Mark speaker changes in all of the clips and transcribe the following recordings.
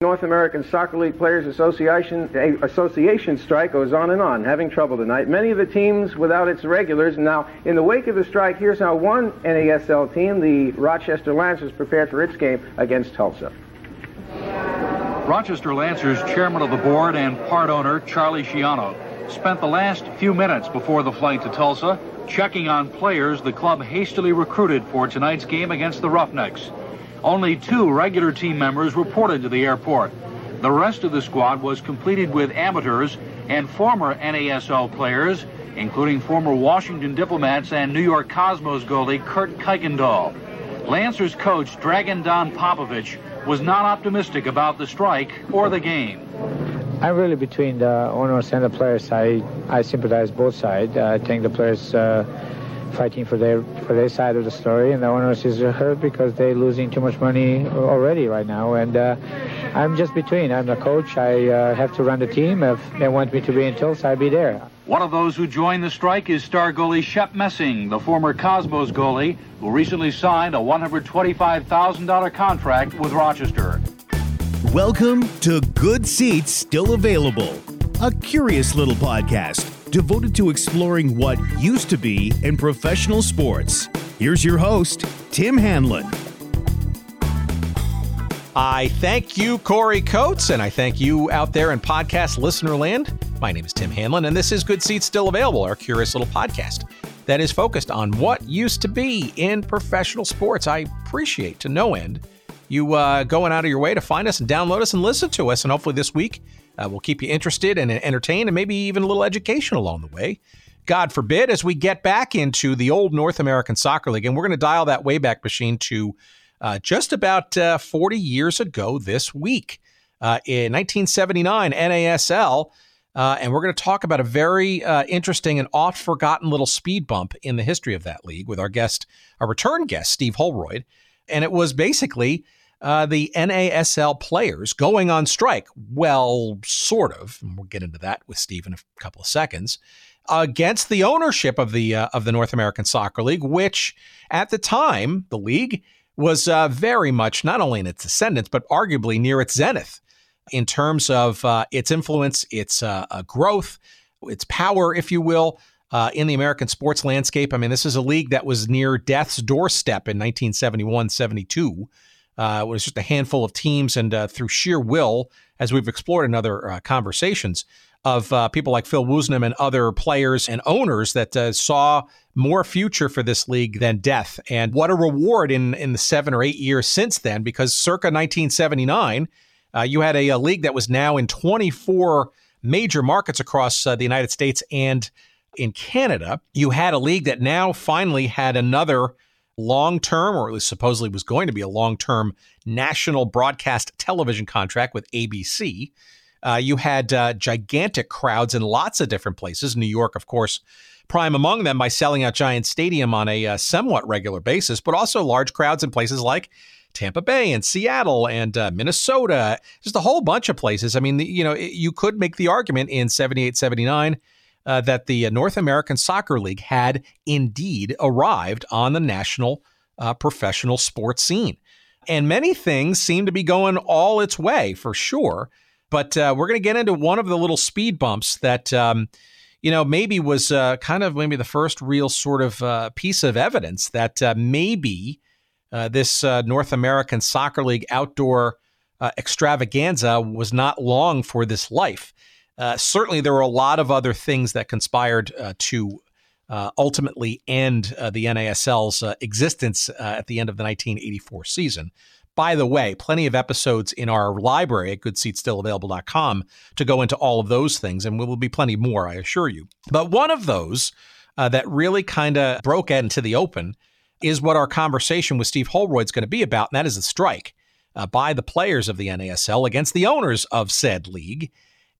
Speaker 1: North American Soccer League Players Association Association strike goes on and on, having trouble tonight. Many of the teams without its regulars. Now, in the wake of the strike, here's how one NASL team, the Rochester Lancers, prepared for its game against Tulsa.
Speaker 2: Rochester Lancers chairman of the board and part owner Charlie Schiano spent the last few minutes before the flight to Tulsa checking on players the club hastily recruited for tonight's game against the Roughnecks. Only two regular team members reported to the airport. The rest of the squad was completed with amateurs and former NASL players, including former Washington Diplomats and New York Cosmos goalie Kurt Kuykendall. Lancers coach Dragan Don Popovich was not optimistic about the strike or the game.
Speaker 3: I'm really between the owners and the players. I, I sympathize both sides. I think the players uh, fighting for their for their side of the story, and the owners is hurt because they're losing too much money already right now. And uh, I'm just between. I'm the coach. I uh, have to run the team. If they want me to be in Tulsa, I'll be there.
Speaker 2: One of those who joined the strike is star goalie Shep Messing, the former Cosmos goalie, who recently signed a $125,000 contract with Rochester.
Speaker 4: Welcome to Good Seats Still Available, a curious little podcast devoted to exploring what used to be in professional sports. Here's your host, Tim Hanlon.
Speaker 5: I thank you, Corey Coates, and I thank you out there in podcast listener land. My name is Tim Hanlon, and this is Good Seats Still Available, our curious little podcast that is focused on what used to be in professional sports. I appreciate to no end you uh, going out of your way to find us and download us and listen to us. And hopefully this week uh, we'll keep you interested and entertained and maybe even a little education along the way. God forbid, as we get back into the old North American Soccer League, and we're going to dial that Wayback Machine to uh, just about uh, 40 years ago this week. Uh, in 1979, NASL. Uh, and we're going to talk about a very uh, interesting and oft forgotten little speed bump in the history of that league with our guest, our return guest, Steve Holroyd. And it was basically uh, the NASL players going on strike. Well, sort of. And we'll get into that with Steve in a couple of seconds. Against the ownership of the uh, of the North American Soccer League, which at the time the league was uh, very much not only in its ascendance but arguably near its zenith in terms of uh, its influence, its uh, uh, growth, its power, if you will. Uh, in the American sports landscape. I mean, this is a league that was near death's doorstep in 1971 72 uh, was just a handful of teams, and uh, through sheer will, as we've explored in other uh, conversations, of uh, people like Phil Woosnam and other players and owners that uh, saw more future for this league than death. And what a reward in in the seven or eight years since then, because circa 1979, uh, you had a, a, league that was now in 24 major markets across the United States and in Canada. You had a league that now finally had another long term, or at least supposedly was going to be a long term national broadcast television contract with ABC. Uh, you had uh, gigantic crowds in lots of different places. New York, of course, prime among them by selling out Giant Stadium on a uh, somewhat regular basis, but also large crowds in places like Tampa Bay and Seattle and uh, Minnesota, just a whole bunch of places. I mean, you know, you could make the argument in 78, 79 uh, that the uh, North American Soccer League had indeed arrived on the national uh, professional sports scene. And many things seem to be going all its way for sure. But uh, we're going to get into one of the little speed bumps that, um, you know, maybe was uh, kind of maybe the first real sort of uh, piece of evidence that maybe this North American Soccer League outdoor extravaganza was not long for this life. Uh, certainly, there were a lot of other things that conspired uh, to uh, ultimately end uh, the NASL's uh, existence at the end of the 1984 season. By the way, plenty of episodes in our library at goodseatsstillavailable.com to go into all of those things, and there will be plenty more, I assure you. But one of those that really kind of broke into the open is what our conversation with Steve Holroyd is going to be about, and that is the strike by the players of the NASL against the owners of said league.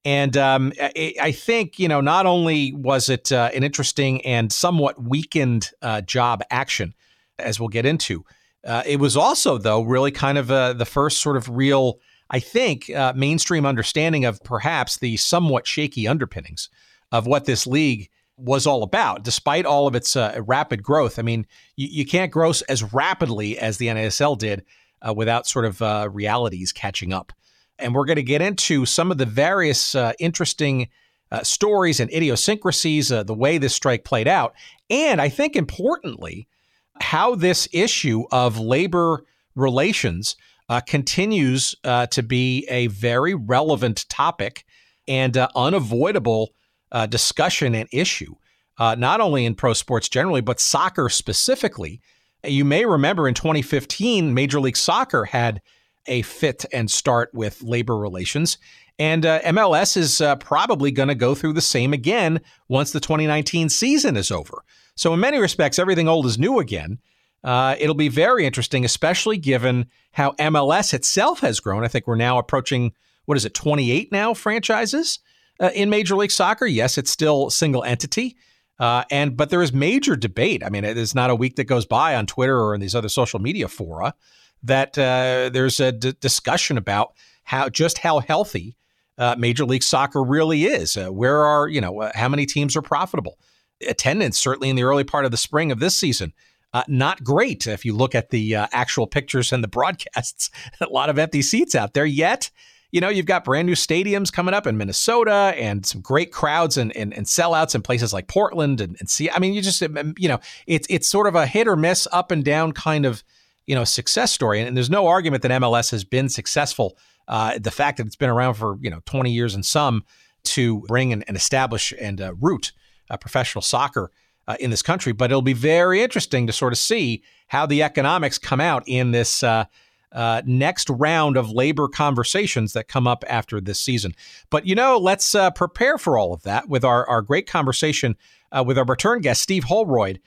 Speaker 5: And um, I think, you know, not only was it uh, an interesting and somewhat weakened uh, job action, as we'll get into, uh, it was also, though, really kind of uh, the first sort of real, I think, uh, mainstream understanding of perhaps the somewhat shaky underpinnings of what this league was all about, despite all of its uh, rapid growth. I mean, you, you, can't grow as rapidly as the NASL did without sort of realities catching up. And we're going to get into some of the various uh, interesting uh, stories and idiosyncrasies, uh, the way this strike played out. And I think importantly, how this issue of labor relations uh, continues uh, to be a very relevant topic and uh, unavoidable discussion and issue, not only in pro sports generally, but soccer specifically. You may remember in 2015, Major League Soccer had a fit and start with labor relations. And uh, MLS is uh, probably going to go through the same again once the 2019 season is over. So, in many respects, everything old is new again. Uh, it'll be very interesting, especially given how MLS itself has grown. I think we're now approaching, what is it, 28 now franchises uh, in Major League Soccer. Yes, it's still single entity. Uh, and but there is major debate. I mean, it is not a week that goes by on Twitter or in these other social media fora that uh, there's a d- discussion about how just how healthy uh, Major League Soccer really is. Uh, where are, you know, uh, how many teams are profitable? Attendance, certainly in the early part of the spring of this season, uh, not great if you look at the uh, actual pictures and the broadcasts. a lot of empty seats out there. Yet, you know, you've got brand new stadiums coming up in Minnesota and some great crowds and, and, and sellouts in places like Portland and, and see. I mean, you just, um, you know, it's it's sort of a hit or miss, up and down kind of, you know, success story. And, and there's no argument that MLS has been successful uh, the fact that it's been around for you know 20 years and some to bring and, and establish and uh, root uh, professional soccer uh, in this country. But it'll be very interesting to sort of see how the economics come out in this. Uh, uh, next round of labor conversations that come up after this season. But, you know, let's prepare for all of that with our, our great conversation with our return guest, Steve Holroyd,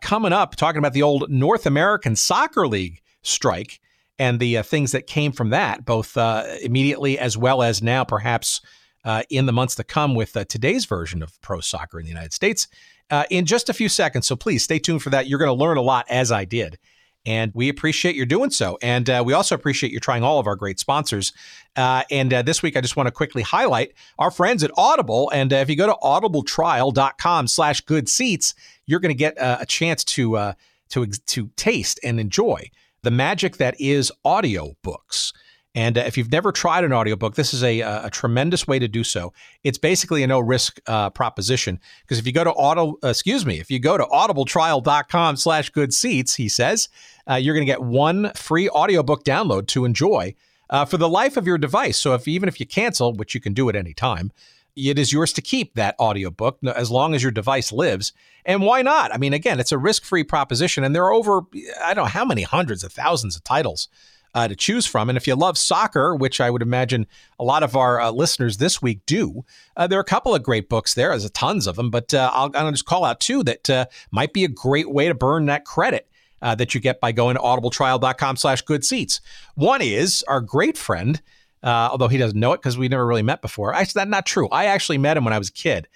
Speaker 5: coming up, talking about the old North American Soccer League strike and the uh, things that came from that, both uh, immediately as well as now, perhaps uh, in the months to come with uh, today's version of pro soccer in the United States, uh, in just a few seconds. So please stay tuned for that. You're going to learn a lot as I did. And we appreciate your doing so. And uh, we also appreciate you trying all of our great sponsors. Uh, and uh, this week, I just want to quickly highlight our friends at Audible. And uh, if you go to audibletrial.com slash good seats, you're going to get a chance to, to, to taste and enjoy the magic that is audiobooks. And uh, if you've never tried an audiobook, this is a, a, tremendous way to do so. It's basically a no risk uh, proposition because if you go to auto, uh, excuse me, if you go to audibletrial.com slash good seats, he says, uh, you're going to get one free audiobook download to enjoy uh, for the life of your device. So if even if you cancel, which you can do at any time, it is yours to keep that audiobook as long as your device lives. And why not? I mean, again, it's a risk free proposition, and there are over, I don't know how many hundreds of thousands of titles uh, to choose from. And if you love soccer, which I would imagine a lot of our uh, listeners this week do, uh, there are a couple of great books there. There's tons of them, but uh, I'll, I'll, just call out two that uh, might be a great way to burn that credit. Uh, that you get by going to audibletrial.com slash good seats. One is our great friend, although he doesn't know it because we never really met before. Actually, that's not true. I actually met him when I was a kid.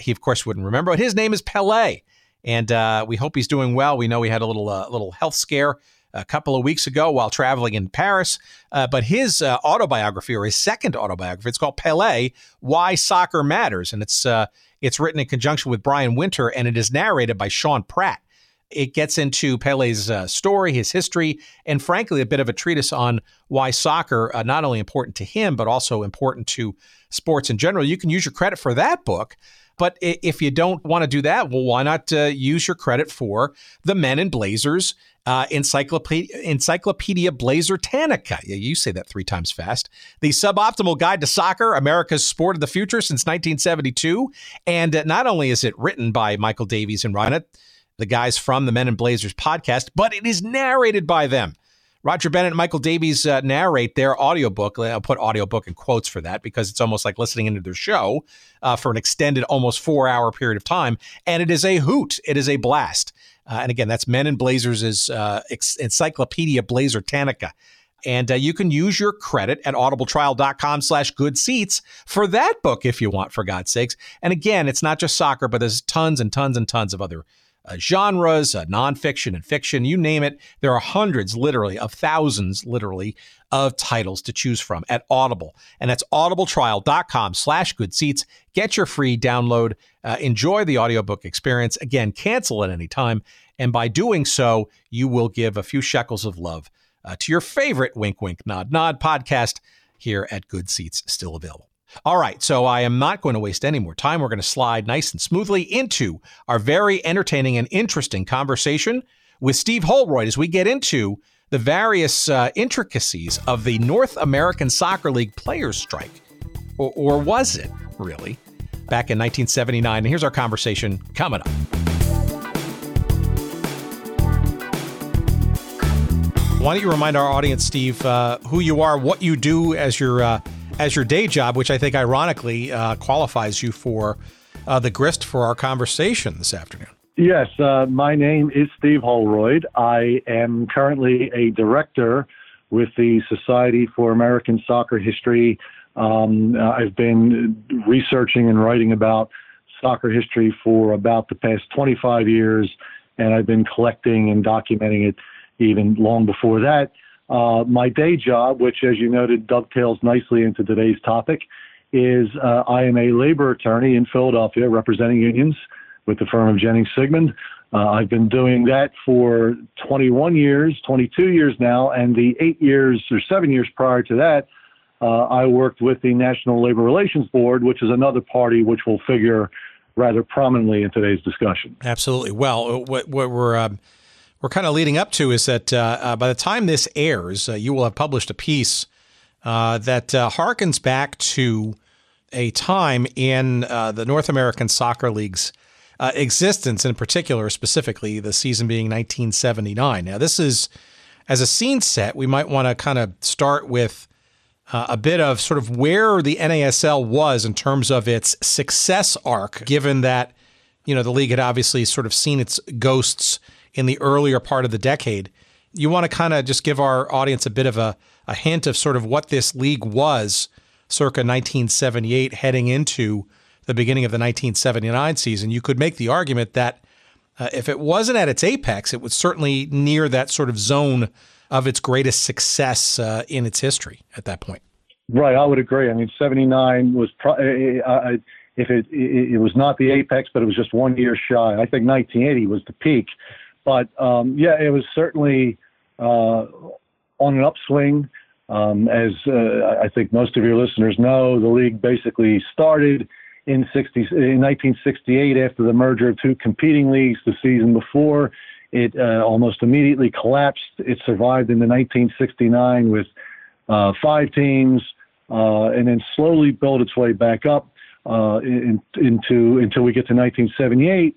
Speaker 5: He, of course, wouldn't remember, but his name is Pele. And uh, we hope he's doing well. We know he had a little uh, little health scare a couple of weeks ago while traveling in Paris. Uh, but his uh, autobiography, or his second autobiography, it's called Pele: Why Soccer Matters, and it's uh, it's written in conjunction with Brian Winter, and it is narrated by Sean Pratt. It gets into Pele's uh, story, his history, and frankly, a bit of a treatise on why soccer uh, not only important to him but also important to sports in general. You can use your credit for that book but if you don't want to do that, well, why not uh, use your credit for the Men in Blazers uh, Encyclopedia, Encyclopedia Blazertannica? Yeah, you say that three times fast. The suboptimal guide to soccer, America's sport of the future since 1972. And not only is it written by Michael Davies and Ryan, the guys from the Men in Blazers podcast, but it is narrated by them. Roger Bennett and Michael Davies uh, narrate their audiobook. I'll put audiobook in quotes for that because it's almost like listening into their show uh, for an extended, almost four hour period of time. And it is a hoot, it is a blast. Uh, and again, that's Men in Blazers' uh, Encyclopedia Blazertannica. And uh, you can use your credit at audibletrial.com slash good seats for that book if you want, for God's sakes. And again, it's not just soccer, but there's tons and tons and tons of other uh, genres, uh, nonfiction and fiction, you name it. There are hundreds, literally, of thousands, literally, of titles to choose from at Audible. And that's audibletrial.com slash good seats. Get your free download. Uh, enjoy the audiobook experience. Again, cancel at any time. And by doing so, you will give a few shekels of love uh, to your favorite wink, wink, nod, nod podcast here at Good Seats Still Available. All right, so I am not going to waste any more time. We're going to slide nice and smoothly into our very entertaining and interesting conversation with Steve Holroyd as we get into the various uh, intricacies of the North American Soccer League players' strike. Or, or was it really? Back in 1979. And here's our conversation coming up. Why don't you remind our audience, Steve, uh, who you are, what you do as your uh, as your day job, which I think ironically uh, qualifies you for uh, the grist for our conversation this afternoon.
Speaker 6: Yes, uh, my name is Steve Holroyd. I am currently a director with the Society for American Soccer History. Um, I've been researching and writing about soccer history for about the past 25 years, and I've been collecting and documenting it even long before that. Uh, my day job, which, as you noted, dovetails nicely into today's topic, is uh, I am a labor attorney in Philadelphia representing unions with the firm of Jennings Sigmond. Uh, I've been doing that for 21 years, 22 years now, and the eight years or seven years prior to that, uh, I worked with the National Labor Relations Board, which is another party which will figure rather prominently in today's discussion.
Speaker 5: Absolutely. Well, what, what we're um, we're kind of leading up to is that uh, uh, by the time this airs, uh, you will have published a piece uh, that uh, harkens back to a time in the North American Soccer League's existence, in particular, specifically the season being 1979. Now, this is as a scene set, we might want to kind of start with uh, a bit of sort of where the NASL was in terms of its success arc, given that you know the league had obviously sort of seen its ghosts in the earlier part of the decade. You want to kind of just give our audience a bit of a, a hint of sort of what this league was circa 1978 heading into the beginning of the 1979 season. You could make the argument that uh, if it wasn't at its apex, it was certainly near that sort of zone of its greatest success uh, in its history at that point.
Speaker 6: Right, I would agree. I mean, 79 was, pro- uh, if it, it, it was not the apex, but it was just one year shy. I think 1980 was the peak. But um, yeah, it was certainly uh, on an upswing. Um, as uh, I think most of your listeners know, the league basically started in, 60, in 1968 after the merger of two competing leagues the season before. It uh, almost immediately collapsed. It survived into 1969 with uh, five teams, uh, and then slowly built its way back up uh, in, into until we get to 1978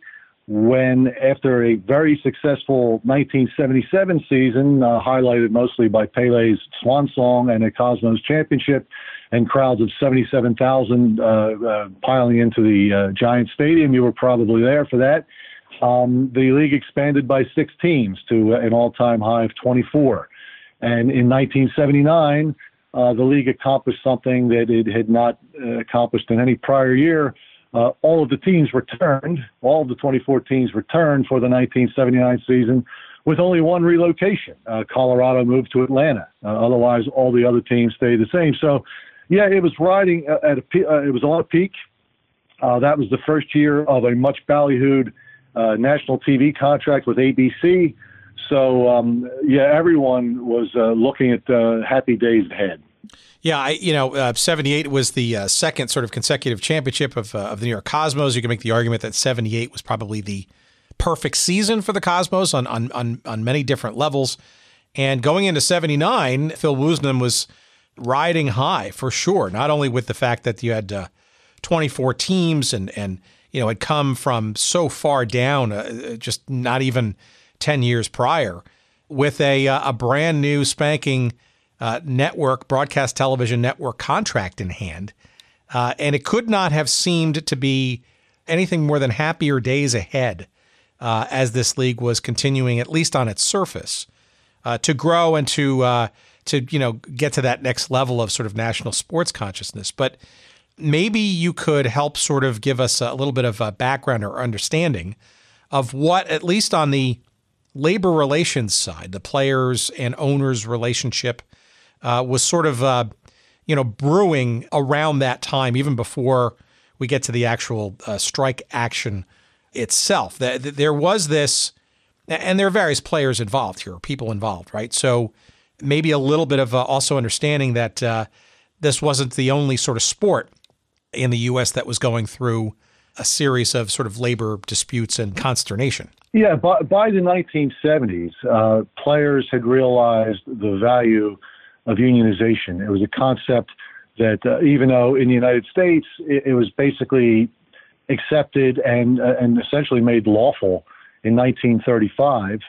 Speaker 6: when, after a very successful 1977 season, uh, highlighted mostly by Pele's swan song and a Cosmos championship, and crowds of 77,000 uh, piling into the Giant Stadium, you were probably there for that. Um, the league expanded by six teams to an all-time high of 24, and in 1979. Uh, the league accomplished something that it had not uh, accomplished in any prior year, uh, all of the teams returned, all of the 24 teams returned for the 1979 season with only one relocation. Uh, Colorado moved to Atlanta. Uh, otherwise, all the other teams stayed the same. So, yeah, it was riding at a, uh, it was on a peak. Uh, that was the first year of a much ballyhooed uh, national TV contract with ABC. So, um, yeah, everyone was looking at happy days ahead.
Speaker 5: Yeah, I, you know, uh, 78 was the uh, second sort of consecutive championship of, uh, of the New York Cosmos. You can make the argument that 78 was probably the perfect season for the Cosmos on, on, on, on many different levels. And going into 79, Phil Woosnam was riding high for sure, not only with the fact that you had uh, 24 teams and, and, you know, had come from so far down, uh, just not even 10 years prior, with a, uh, a brand new spanking – uh, network, broadcast television network contract in hand. Uh, and it could not have seemed to be anything more than happier days ahead uh, as this league was continuing, at least on its surface, uh, to grow and to to you know get to that next level of sort of national sports consciousness. But maybe you could help sort of give us a little bit of a background or understanding of what, at least on the labor relations side, the players and owners relationship uh, was sort of uh, you know brewing around that time, even before we get to the actual uh, strike action itself. There was this, and there are various players involved here, people involved, right? So maybe a little bit of uh, also understanding that uh, this wasn't the only sort of sport in the U.S. that was going through a series of sort of labor disputes and consternation.
Speaker 6: Yeah, by, by the 1970s, uh, players had realized the value of unionization. It was a concept that, uh, even though in the United States it, it was basically accepted and uh, and essentially made lawful in 1935,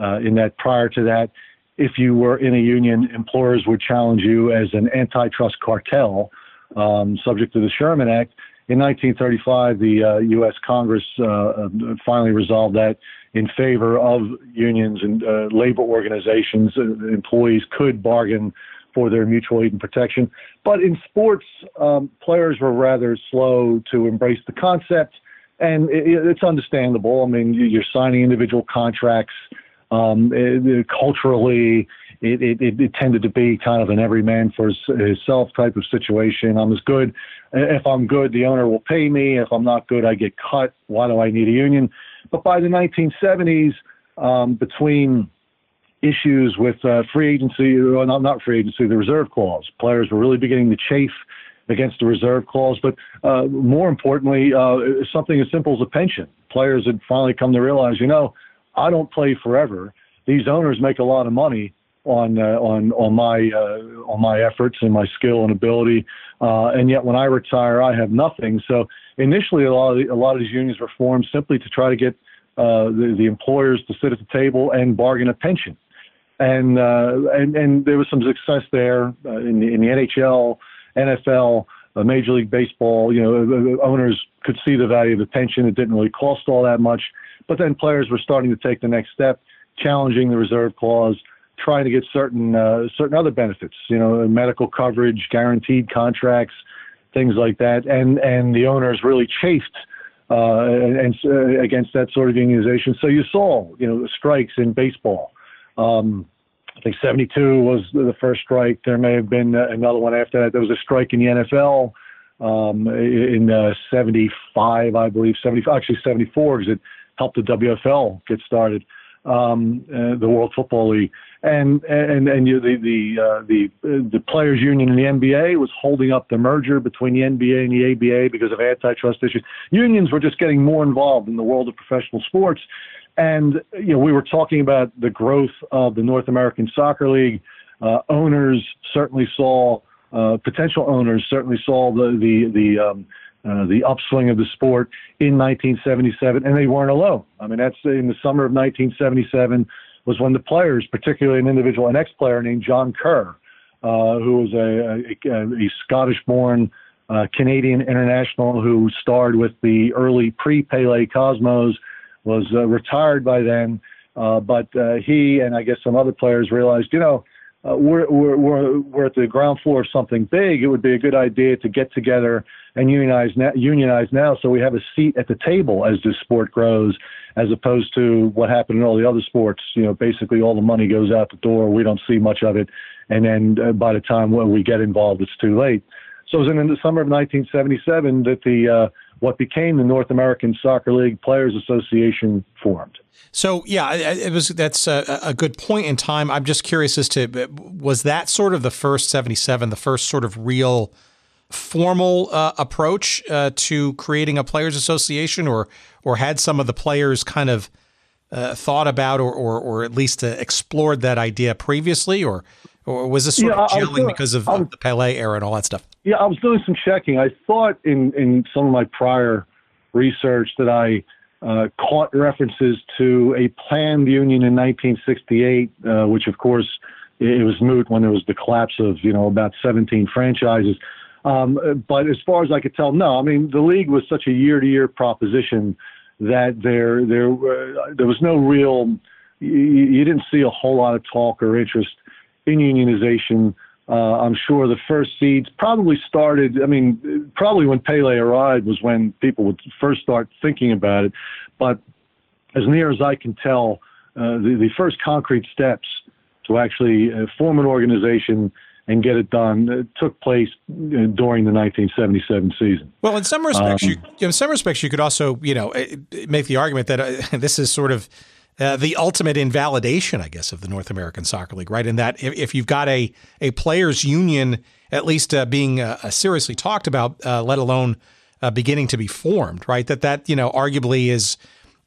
Speaker 6: uh, in that prior to that, if you were in a union, employers would challenge you as an antitrust cartel, um, subject to the Sherman Act. In 1935, the uh, U.S. Congress uh, uh, finally resolved that in favor of unions and uh, labor organizations. Uh, employees could bargain for their mutual aid and protection. But in sports, um, players were rather slow to embrace the concept, and it, it's understandable. I mean, you're signing individual contracts. Um, it, culturally, it, it, it, tended to be kind of an every man for himself type of situation. I'm as good. If I'm good, the owner will pay me. If I'm not good, I get cut. Why do I need a union? But by the 1970s, um, between issues with uh, free agency, well, not, not free agency, the reserve clause, players were really beginning to chafe against the reserve clause. But uh, more importantly, uh, something as simple as a pension. Players had finally come to realize, you know, I don't play forever. These owners make a lot of money on uh, on on my uh, on my efforts and my skill and ability, uh, and yet when I retire, I have nothing. So initially, a lot of the, a lot of these unions were formed simply to try to get uh, the, the employers to sit at the table and bargain a pension, and uh, and and there was some success there uh, in the, in the NHL, NFL. Major League Baseball, you know, owners could see the value of the pension. It didn't really cost all that much. But then players were starting to take the next step, challenging the reserve clause, trying to get certain uh, certain other benefits, you know, medical coverage, guaranteed contracts, things like that. And and the owners really chafed uh, and, uh, against that sort of unionization. So you saw, you know, strikes in baseball. Um, I think 72 was the first strike. There may have been another one after that. There was a strike in the NFL um, in uh, 75, I believe, 75, actually 74, because it helped the WFL get started, um, uh, the World Football League, and and and you, the the uh, the the players' union in the NBA was holding up the merger between the NBA and the ABA because of antitrust issues. Unions were just getting more involved in the world of professional sports, and you know we were talking about the growth of the North American Soccer League. Uh, owners certainly saw. Uh, potential owners certainly saw the the the um, uh, the upswing of the sport in 1977, and they weren't alone. I mean, that's in the summer of 1977 was when the players, particularly an individual, an ex-player named John Kerr, uh, who was a, a, a Scottish-born uh, Canadian international who starred with the early pre-Pele Cosmos, was uh, retired by then. Uh, but he and I guess some other players realized, you know, uh, we're, we're, we're, at the ground floor of something big, it would be a good idea to get together and unionize now, unionize now so we have a seat at the table as this sport grows, as opposed to what happened in all the other sports. You know, basically all the money goes out the door, we don't see much of it, and then uh, by the time when we get involved, it's too late. So it was in the summer of 1977 that the uh, what became the North American Soccer League Players Association formed.
Speaker 5: So yeah, it was that's a, a, good point in time. I'm just curious as to was that sort of the first 77, the first sort of real formal uh, approach uh, to creating a players association, or or had some of the players kind of uh, thought about or or, or at least uh, explored that idea previously, or or was this sort yeah, of gelling because of, of the Pele era and all that stuff?
Speaker 6: Yeah, I was doing some checking. I thought in in some of my prior research that I uh, caught references to a planned union in 1968, uh, which of course it was moot when there was the collapse of you know about 17 franchises. Um, but as far as I could tell, no. I mean, the league was such a year-to-year proposition that there there uh, there was no real. You, you didn't see a whole lot of talk or interest in unionization. Uh, I'm sure the first seeds probably started. I mean, probably when Pele arrived was when people would first start thinking about it. But as near as I can tell, uh, the, the first concrete steps to actually uh, form an organization and get it done uh, took place uh, during the 1977 season.
Speaker 5: Well, in some respects, um, you, in some respects, you could also, you know, uh, make the argument that this is sort of uh, the ultimate invalidation, I guess, of the North American Soccer League, right? In that if, if you've got a, a players' union at least uh, being uh, uh seriously talked about, uh, let alone beginning to be formed. Right? That that you know arguably is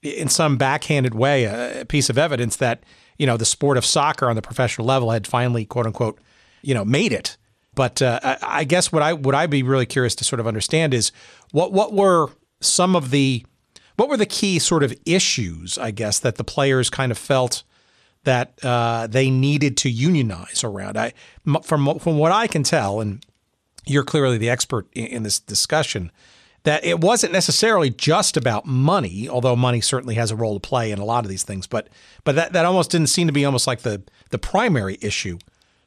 Speaker 5: in some backhanded way a piece of evidence that you know the sport of soccer on the professional level had finally quote unquote you know made it. But uh, I guess what I would I be really curious to sort of understand is what what were some of the what were the key sort of issues I guess that the players kind of felt that uh, they needed to unionize around. I from from what I can tell, and you're clearly the expert in, in this discussion that it wasn't necessarily just about money, although money certainly has a role to play in a lot of these things. But but that, that almost didn't seem to be almost like the the primary issue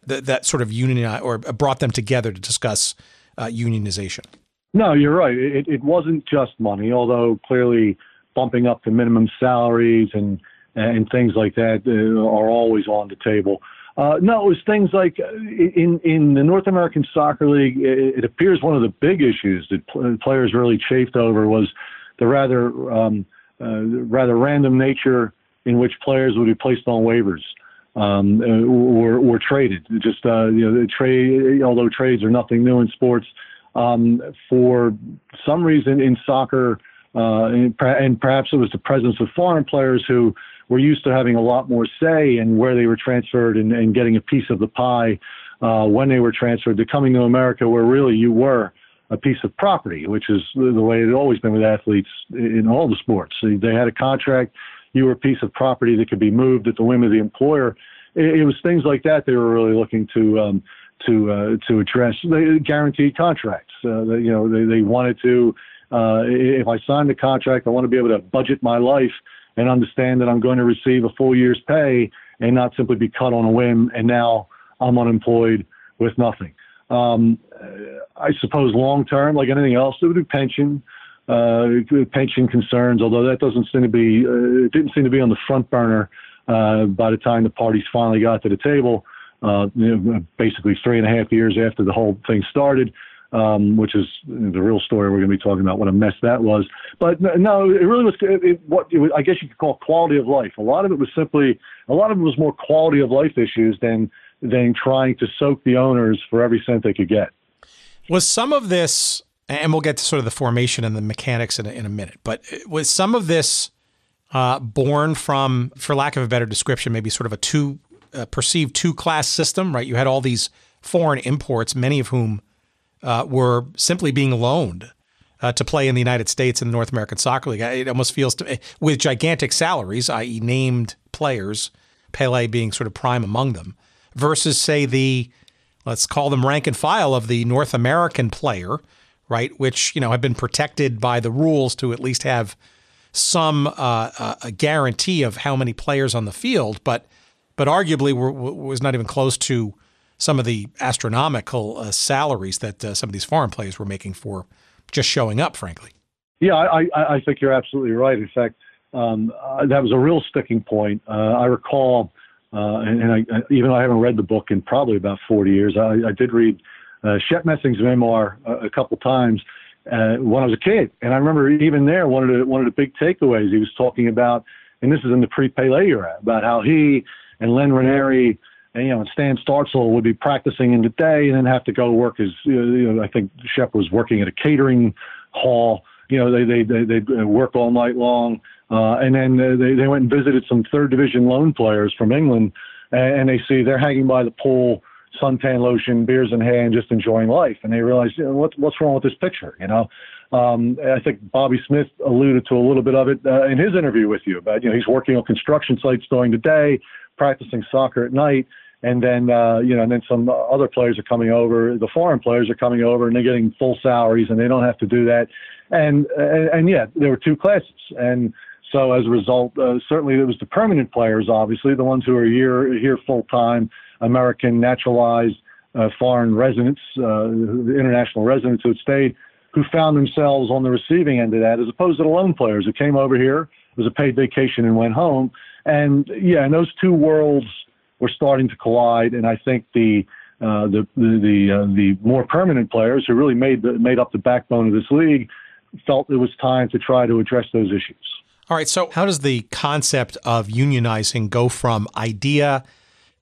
Speaker 5: that, that sort of union or brought them together to discuss uh, unionization.
Speaker 6: No, you're right. It, it wasn't just money, although clearly bumping up the minimum salaries and and things like that uh, are always on the table. Uh, no, it was things like uh, in in the North American Soccer League. It, it appears one of the big issues that pl- players really chafed over was the rather um, uh, rather random nature in which players would be placed on waivers um, uh, or, or traded. Just uh, you know, trade. Although trades are nothing new in sports, um, for some reason in soccer, uh, and, and perhaps it was the presence of foreign players who were used to having a lot more say in where they were transferred and, and getting a piece of the pie uh, when they were transferred to coming to America, where really you were a piece of property, which is the way it always been with athletes in all the sports. They had a contract, you were a piece of property that could be moved at the whim of the employer. It, it was things like that they were really looking to um, to uh, to address. They guaranteed contracts. Uh, you know, they, they wanted to. Uh, if I sign the contract, I want to be able to budget my life and understand that I'm going to receive a full year's pay and not simply be cut on a whim and now I'm unemployed with nothing. Um, I suppose long term, like anything else, it would be pension, uh, pension concerns. Although that doesn't seem to be, uh, it didn't seem to be on the front burner uh, by the time the parties finally got to the table. Uh, basically three and a half years after the whole thing started um, which is the real story we're going to be talking about. What a mess that was. But no, it really was it, it, what it was, I guess you could call quality of life. A lot of it was simply a lot of it was more quality of life issues than than trying to soak the owners for every cent they could get.
Speaker 5: Was some of this, and we'll get to sort of the formation and the mechanics in a, in a minute, but was some of this uh, born from, for lack of a better description, maybe sort of a two uh, perceived two class system, right? You had all these foreign imports, many of whom uh, were simply being loaned uh, to play in the United States in the North American Soccer League. It almost feels to, with gigantic salaries, i.e., named players, Pele being sort of prime among them, versus say the let's call them rank and file of the North American player, right? Which you know have been protected by the rules to at least have some uh, uh a guarantee of how many players on the field, but but arguably was not even close to some of the astronomical uh, salaries that uh, some of these foreign players were making for just showing up, frankly.
Speaker 6: Yeah, I, I, think you're absolutely right. In fact, um, uh, that was a real sticking point. Uh, I recall, uh, and, and I, even though I haven't read the book in probably about 40 years, I, I did read uh, Shep Messing's memoir a, a couple times when I was a kid, and I remember even there one of the one of the big takeaways he was talking about, and this is in the pre-Pele era, about how he and Len Ranieri – and, you know, Stan Startzell would be practicing in the day and then have to go work as, you know, I think Shep was working at a catering hall. You know, they, they, they, they'd work all night long. Uh, and then they, they went and visited some third division loan players from England and they see they're hanging by the pool, suntan lotion, beers in hand, just enjoying life. And they realize, you know, what, what's wrong with this picture? You know, um, I think Bobby Smith alluded to a little bit of it uh, in his interview with you about, you know, he's working on construction sites during the day, practicing soccer at night and then uh, you know, and then some other players are coming over. The foreign players are coming over, and they're getting full salaries, and they don't have to do that. And and, and yeah, there were two classes, and so as a result, uh, certainly it was the permanent players, obviously the ones who are here here full time, American naturalized uh, foreign residents, uh, international residents who had stayed, who found themselves on the receiving end of that, as opposed to the loan players who came over here, was a paid vacation, and went home. And yeah, and those two worlds were starting to collide, and I think the uh, the the the, uh, the more permanent players who really made the, made up the backbone of this league felt it was time to try to address those issues.
Speaker 5: All right. So, how does the concept of unionizing go from idea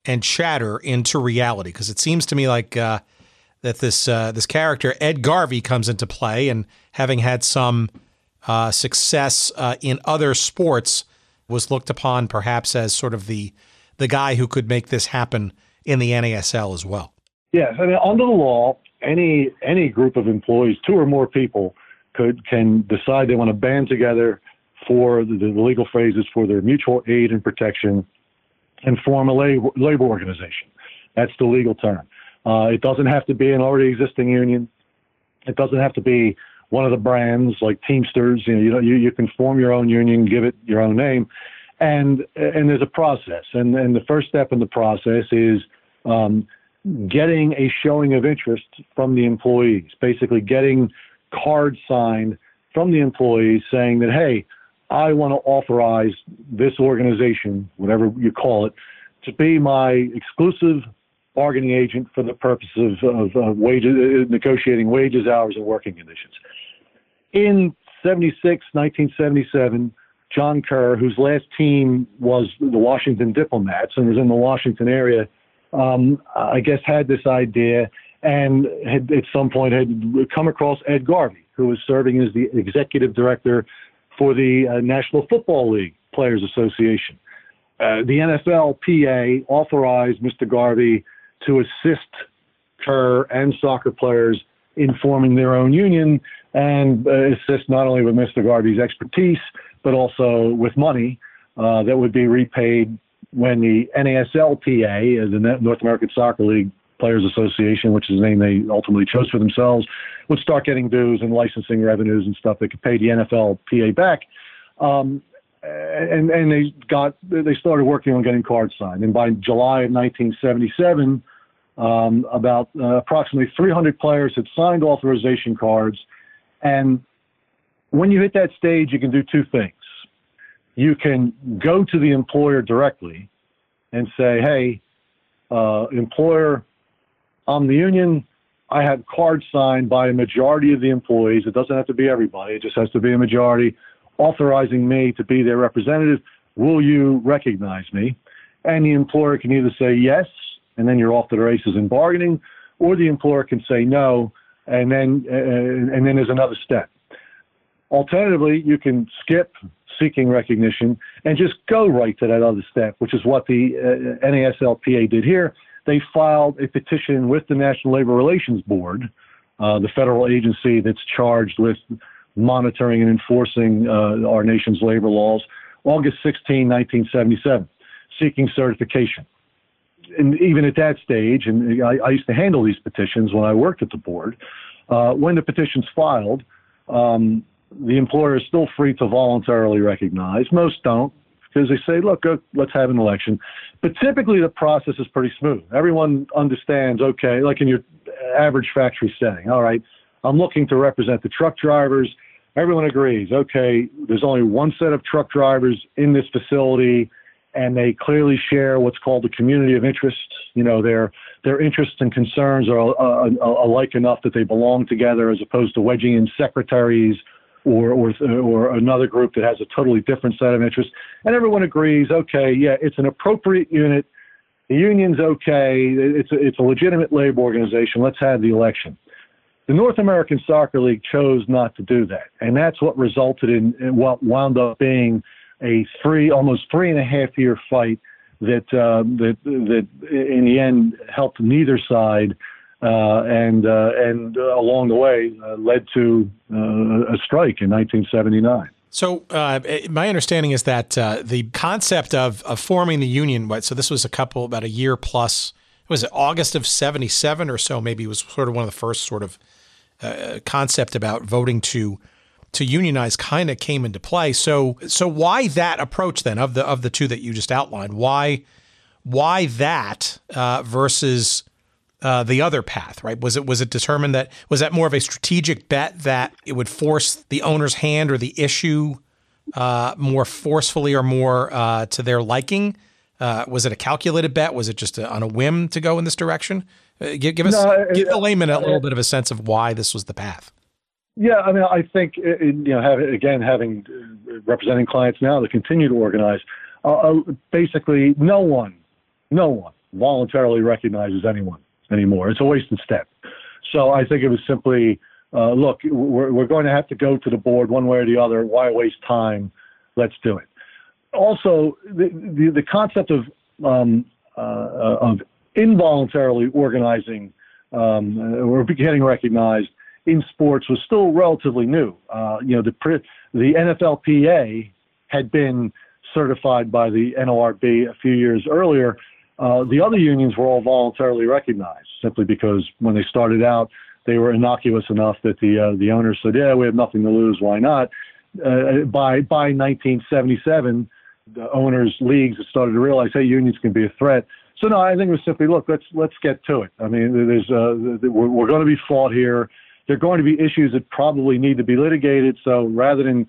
Speaker 5: and chatter into reality? Because it seems to me like uh, that this uh, this character Ed Garvey comes into play, and having had some uh, success uh, in other sports, was looked upon perhaps as sort of the the guy who could make this happen in the NASL as well.
Speaker 6: Yes, I mean under the law, any any group of employees, two or more people, could can decide they want to band together for the, the legal phrases for their mutual aid and protection, and form a labor, labor organization. That's the legal term. Uh, it doesn't have to be an already existing union. It doesn't have to be one of the brands like Teamsters. You know, you, know, you, you can form your own union, give it your own name, and and there's a process. And and the first step in the process is um, getting a showing of interest from the employees. Basically, getting cards signed from the employees saying that hey, I want to authorize this organization, whatever you call it, to be my exclusive bargaining agent for the purpose of, of uh, wages, uh, negotiating wages, hours, and working conditions. In 76, 1977, John Kerr, whose last team was the Washington Diplomats and was in the Washington area, um, I guess had this idea and had at some point had come across Ed Garvey, who was serving as the executive director for the uh, National Football League Players Association. Uh, the NFLPA authorized Mr. Garvey to assist Kerr and soccer players in forming their own union and uh, assist not only with Mr. Garvey's expertise, but also with money uh, that would be repaid when the NASLPA, uh, the North American Soccer League Players Association, which is the name they ultimately chose for themselves, would start getting dues and licensing revenues and stuff that could pay the NFLPA back. Um, and and they got they started working on getting cards signed. And by July of 1977, um, about uh, approximately 300 players had signed authorization cards. And when you hit that stage, you can do two things. You can go to the employer directly and say, hey, uh, employer, I'm the union. I have cards signed by a majority of the employees. It doesn't have to be everybody, it just has to be a majority authorizing me to be their representative. Will you recognize me? And the employer can either say yes and then you're off to the races in bargaining, or the employer can say no, and then uh, and then there's another step. Alternatively, you can skip seeking recognition and just go right to that other step, which is what the uh, NASLPA did here. They filed a petition with the National Labor Relations Board, uh, the federal agency that's charged with monitoring and enforcing uh, our nation's labor laws, August 16, 1977, seeking certification and even at that stage, and I, I, used to handle these petitions when I worked at the board. Uh, when the petition's filed, um, the employer is still free to voluntarily recognize. Most don't because they say, look, let's have an election. But typically the process is pretty smooth. Everyone understands, okay, like in your average factory setting, all right, I'm looking to represent the truck drivers. Everyone agrees, okay, there's only one set of truck drivers in this facility and they clearly share what's called a community of interest. You know, their their interests and concerns are uh, uh, alike enough that they belong together, as opposed to wedging in secretaries or or or another group that has a totally different set of interests. And everyone agrees, okay, yeah, it's an appropriate unit. The union's okay. It's a, it's a legitimate labor organization. Let's have the election. The North American Soccer League chose not to do that, and that's what resulted in, in what wound up being a three, almost three and a half year fight that uh, that that in the end helped neither side, uh, and uh, and uh, along the way uh, led to uh, a strike in 1979.
Speaker 5: So my understanding is that the concept of, of forming the union, so this was a couple about a year plus. Was it August of '77 or so? Maybe it was sort of one of the first sort of concept about voting to to unionize kind of came into play. So so why that approach then of the of the two that you just outlined? Why why that uh, versus uh, the other path? Right? Was it was it determined that was that more of a strategic bet that it would force the owner's hand or the issue uh, more forcefully or more uh, to their liking? Uh, was it a calculated bet? Was it just a, on a whim to go in this direction? Uh, give, give us no, give the layman a little bit of a sense of why this was the path.
Speaker 6: Yeah, I mean, I think uh, you know, again, having uh, representing clients now to continue to organize, uh, uh, basically, no one, no one voluntarily recognizes anyone anymore. It's a wasted step. So I think it was simply, uh, look, we're, we're going to have to go to the board one way or the other. Why waste time? Let's do it. Also, the, the, the concept of, um, uh, of involuntarily organizing um, or getting recognized in sports was still relatively new. Uh, you know, the, the NFLPA had been certified by the NLRB a few years earlier. Uh, the other unions were all voluntarily recognized simply because when they started out, they were innocuous enough that the uh, the owners said, "Yeah, we have nothing to lose. Why not?" Uh, by by 1977, the owners leagues had started to realize, "Hey, unions can be a threat." So no, I think it was simply, look, let's let's get to it. I mean, there's uh, we're, we're going to be fought here. There are going to be issues that probably need to be litigated. So rather than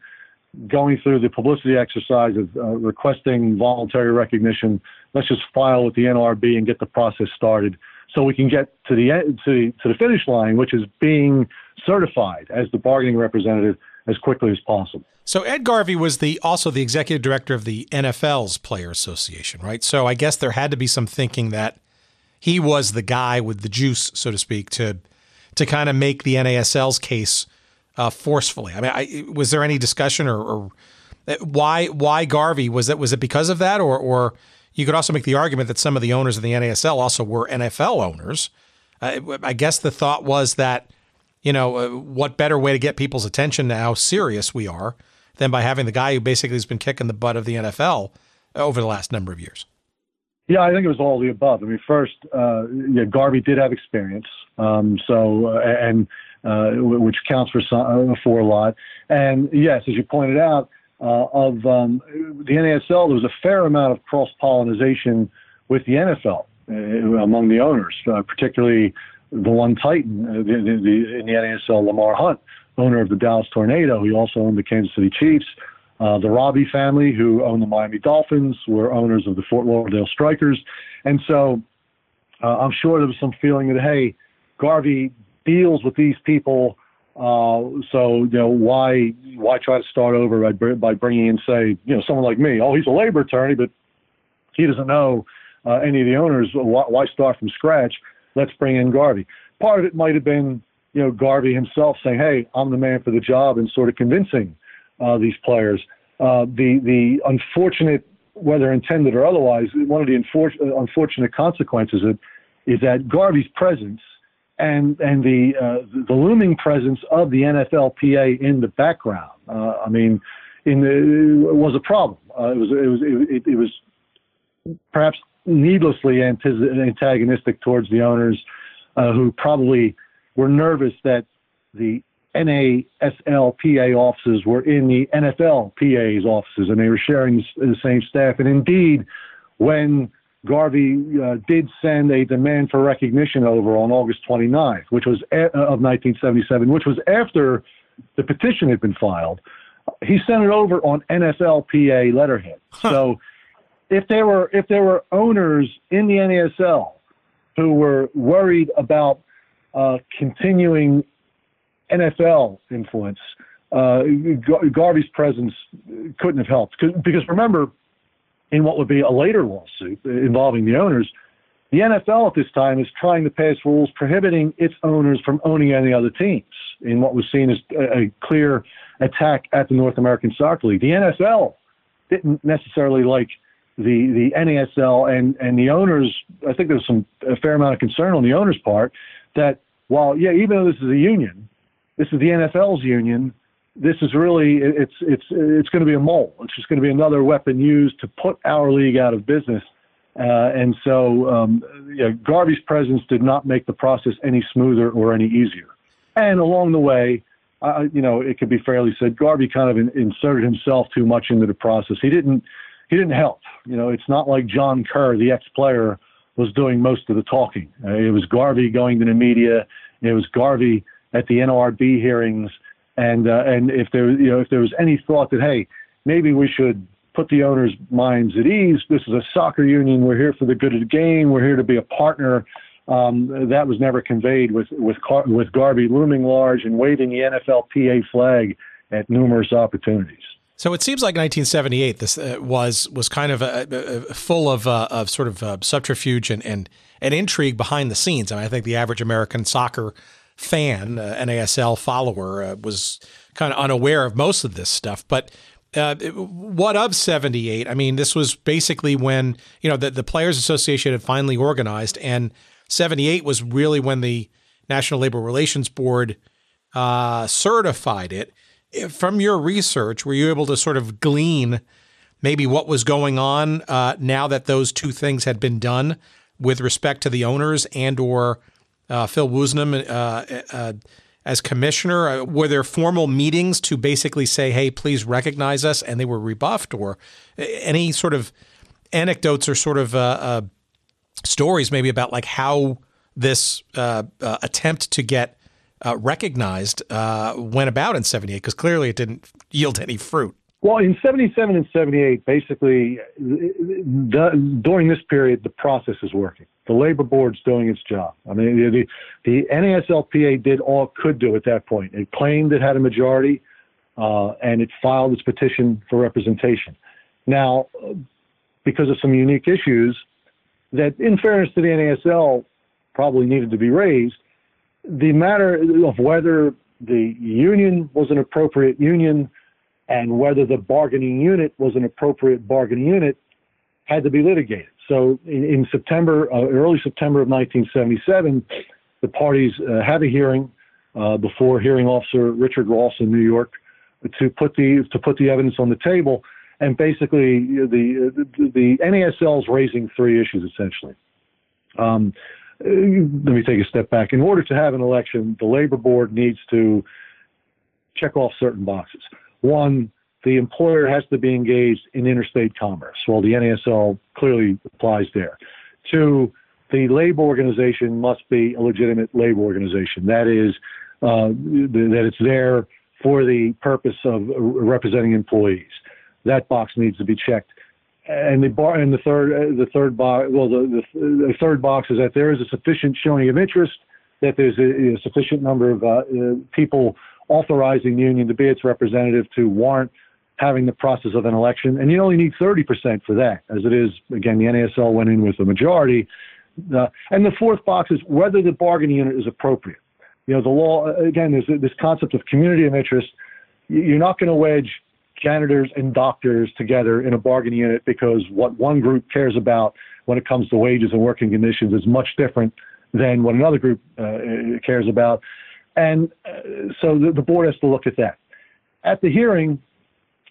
Speaker 6: going through the publicity exercise of uh, requesting voluntary recognition, let's just file with the NLRB and get the process started so we can get to the to, to the finish line, which is being certified as the bargaining representative as quickly as possible.
Speaker 5: So Ed Garvey was the also the executive director of the NFL's Player Association, right? So I guess there had to be some thinking that he was the guy with the juice, so to speak, to to kind of make the NASL's case uh, forcefully. I mean, I, was there any discussion or, or, uh, why why Garvey was it was it because of that or or you could also make the argument that some of the owners of the NASL also were NFL owners. Uh, I guess the thought was that you know uh, what better way to get people's attention to how serious we are than by having the guy who basically has been kicking the butt of the NFL over the last number of years.
Speaker 6: Yeah, I think it was all the above. I mean, first, uh, yeah, Garvey did have experience, um, so uh, and uh, which counts for some, uh, for a lot. And yes, as you pointed out, uh, of um, the NASL, there was a fair amount of cross pollination with the NFL uh, among the owners, particularly the one Titan the, the, the, in the NASL, Lamar Hunt, owner of the Dallas Tornado. He also owned the Kansas City Chiefs. Uh, the Robbie family, who owned the Miami Dolphins, were owners of the Fort Lauderdale Strikers. And so uh, I'm sure there was some feeling that, hey, Garvey deals with these people. Uh, so you know why why try to start over by by bringing in say you know someone like me? Oh, he's a labor attorney, but he doesn't know uh, any of the owners. Why, why start from scratch? Let's bring in Garvey. Part of it might have been you know Garvey himself saying, "Hey, I'm the man for the job," and sort of convincing uh, these players. Uh, the the unfortunate, whether intended or otherwise, one of the unfor- unfortunate consequences of, is that Garvey's presence and and the uh, the looming presence of the NFLPA in the background. Uh, I mean, in the, it was a problem. Uh, it was it was it, it was perhaps needlessly antagonistic towards the owners, uh, who probably were nervous that the NASLPA offices were in the NFLPA's offices, and they were sharing the same staff. And indeed, when Garvey uh, did send a demand for recognition over on August 29th, which was a- uh, of 1977, which was after the petition had been filed. He sent it over on NFLPA letterhead. Huh. So if there were if there were owners in the NASL who were worried about uh, continuing NFL influence, uh, Garvey's presence couldn't have helped. Because remember, in what would be a later lawsuit involving the owners, the NFL at this time is trying to pass rules prohibiting its owners from owning any other teams in what was seen as a clear attack at the North American Soccer League. The NFL didn't necessarily like the the NASL and and the owners. I think there's some a fair amount of concern on the owners' part that while yeah, even though this is a union, this is the NFL's union this is really it's it's it's going to be a mole. It's just going to be another weapon used to put our league out of business. Uh, and so, um, Garvey's presence did not make the process any smoother or any easier. And along the way, uh, you know, it could be fairly said Garvey kind of in, inserted himself too much into the process. He didn't he didn't help. You know, it's not like John Kerr, the ex-player, was doing most of the talking. Uh, it was Garvey going to the media. It was Garvey at the NLRB hearings and uh, and if there you know if there was any thought that hey maybe we should put the owners' minds at ease. This is a soccer union. We're here for the good of the game. We're here to be a partner. Um, that was never conveyed with with with Garvey looming large and waving the NFLPA flag at numerous opportunities.
Speaker 5: So it seems like 1978 this uh, was was kind of a, a, a full of uh, of sort of uh, subterfuge and, and and intrigue behind the scenes. I And I think the average American soccer fan, uh, NASL follower, uh, was kind of unaware of most of this stuff. But uh, what of 78? I mean, this was basically when, you know, the, the Players Association had finally organized, and 78 was really when the National Labor Relations Board uh, certified it. From your research, were you able to sort of glean maybe what was going on uh, now that those two things had been done with respect to the owners and or uh, Phil Woosnam uh, uh, as commissioner? Uh, were there formal meetings to basically say, "Hey, please recognize us," and they were rebuffed, or any sort of anecdotes or sort of stories maybe about like how this attempt to get uh, recognized uh, went about in 78? Because clearly it didn't yield any fruit.
Speaker 6: Well, in 77 and 78, basically, the, during this period, the process is working. The labor board's doing its job. I mean, the, the NASLPA did all it could do at that point. It claimed it had a majority, uh, and it filed its petition for representation. Now, because of some unique issues that, in fairness to the NASL, probably needed to be raised, the matter of whether the union was an appropriate union and whether the bargaining unit was an appropriate bargaining unit had to be litigated. So in, in September, uh, early September of 1977, the parties uh, had a hearing uh, before hearing officer Richard Ross in New York to put the to put the evidence on the table. And basically, the the, the NASL is raising three issues essentially. Um, let me take a step back. In order to have an election, the labor board needs to check off certain boxes. One, the employer has to be engaged in interstate commerce. Well, the NASL clearly applies there. Two, the labor organization must be a legitimate labor organization. That is, uh, that it's there for the purpose of representing employees. That box needs to be checked and the bar and the third uh, the third box well the, the, the third box is that there is a sufficient showing of interest that there's a, a sufficient number of uh, uh, people authorizing the union to be its representative to warrant having the process of an election. And you only need 30% for that as it is again the NASL went in with a majority. Uh, and the fourth box is whether the bargaining unit is appropriate. You know the law again there's this concept of community of interest. You're not going to wedge janitors and doctors together in a bargaining unit because what one group cares about when it comes to wages and working conditions is much different than what another group uh, cares about. And uh, so the, the, board has to look at that. At the hearing,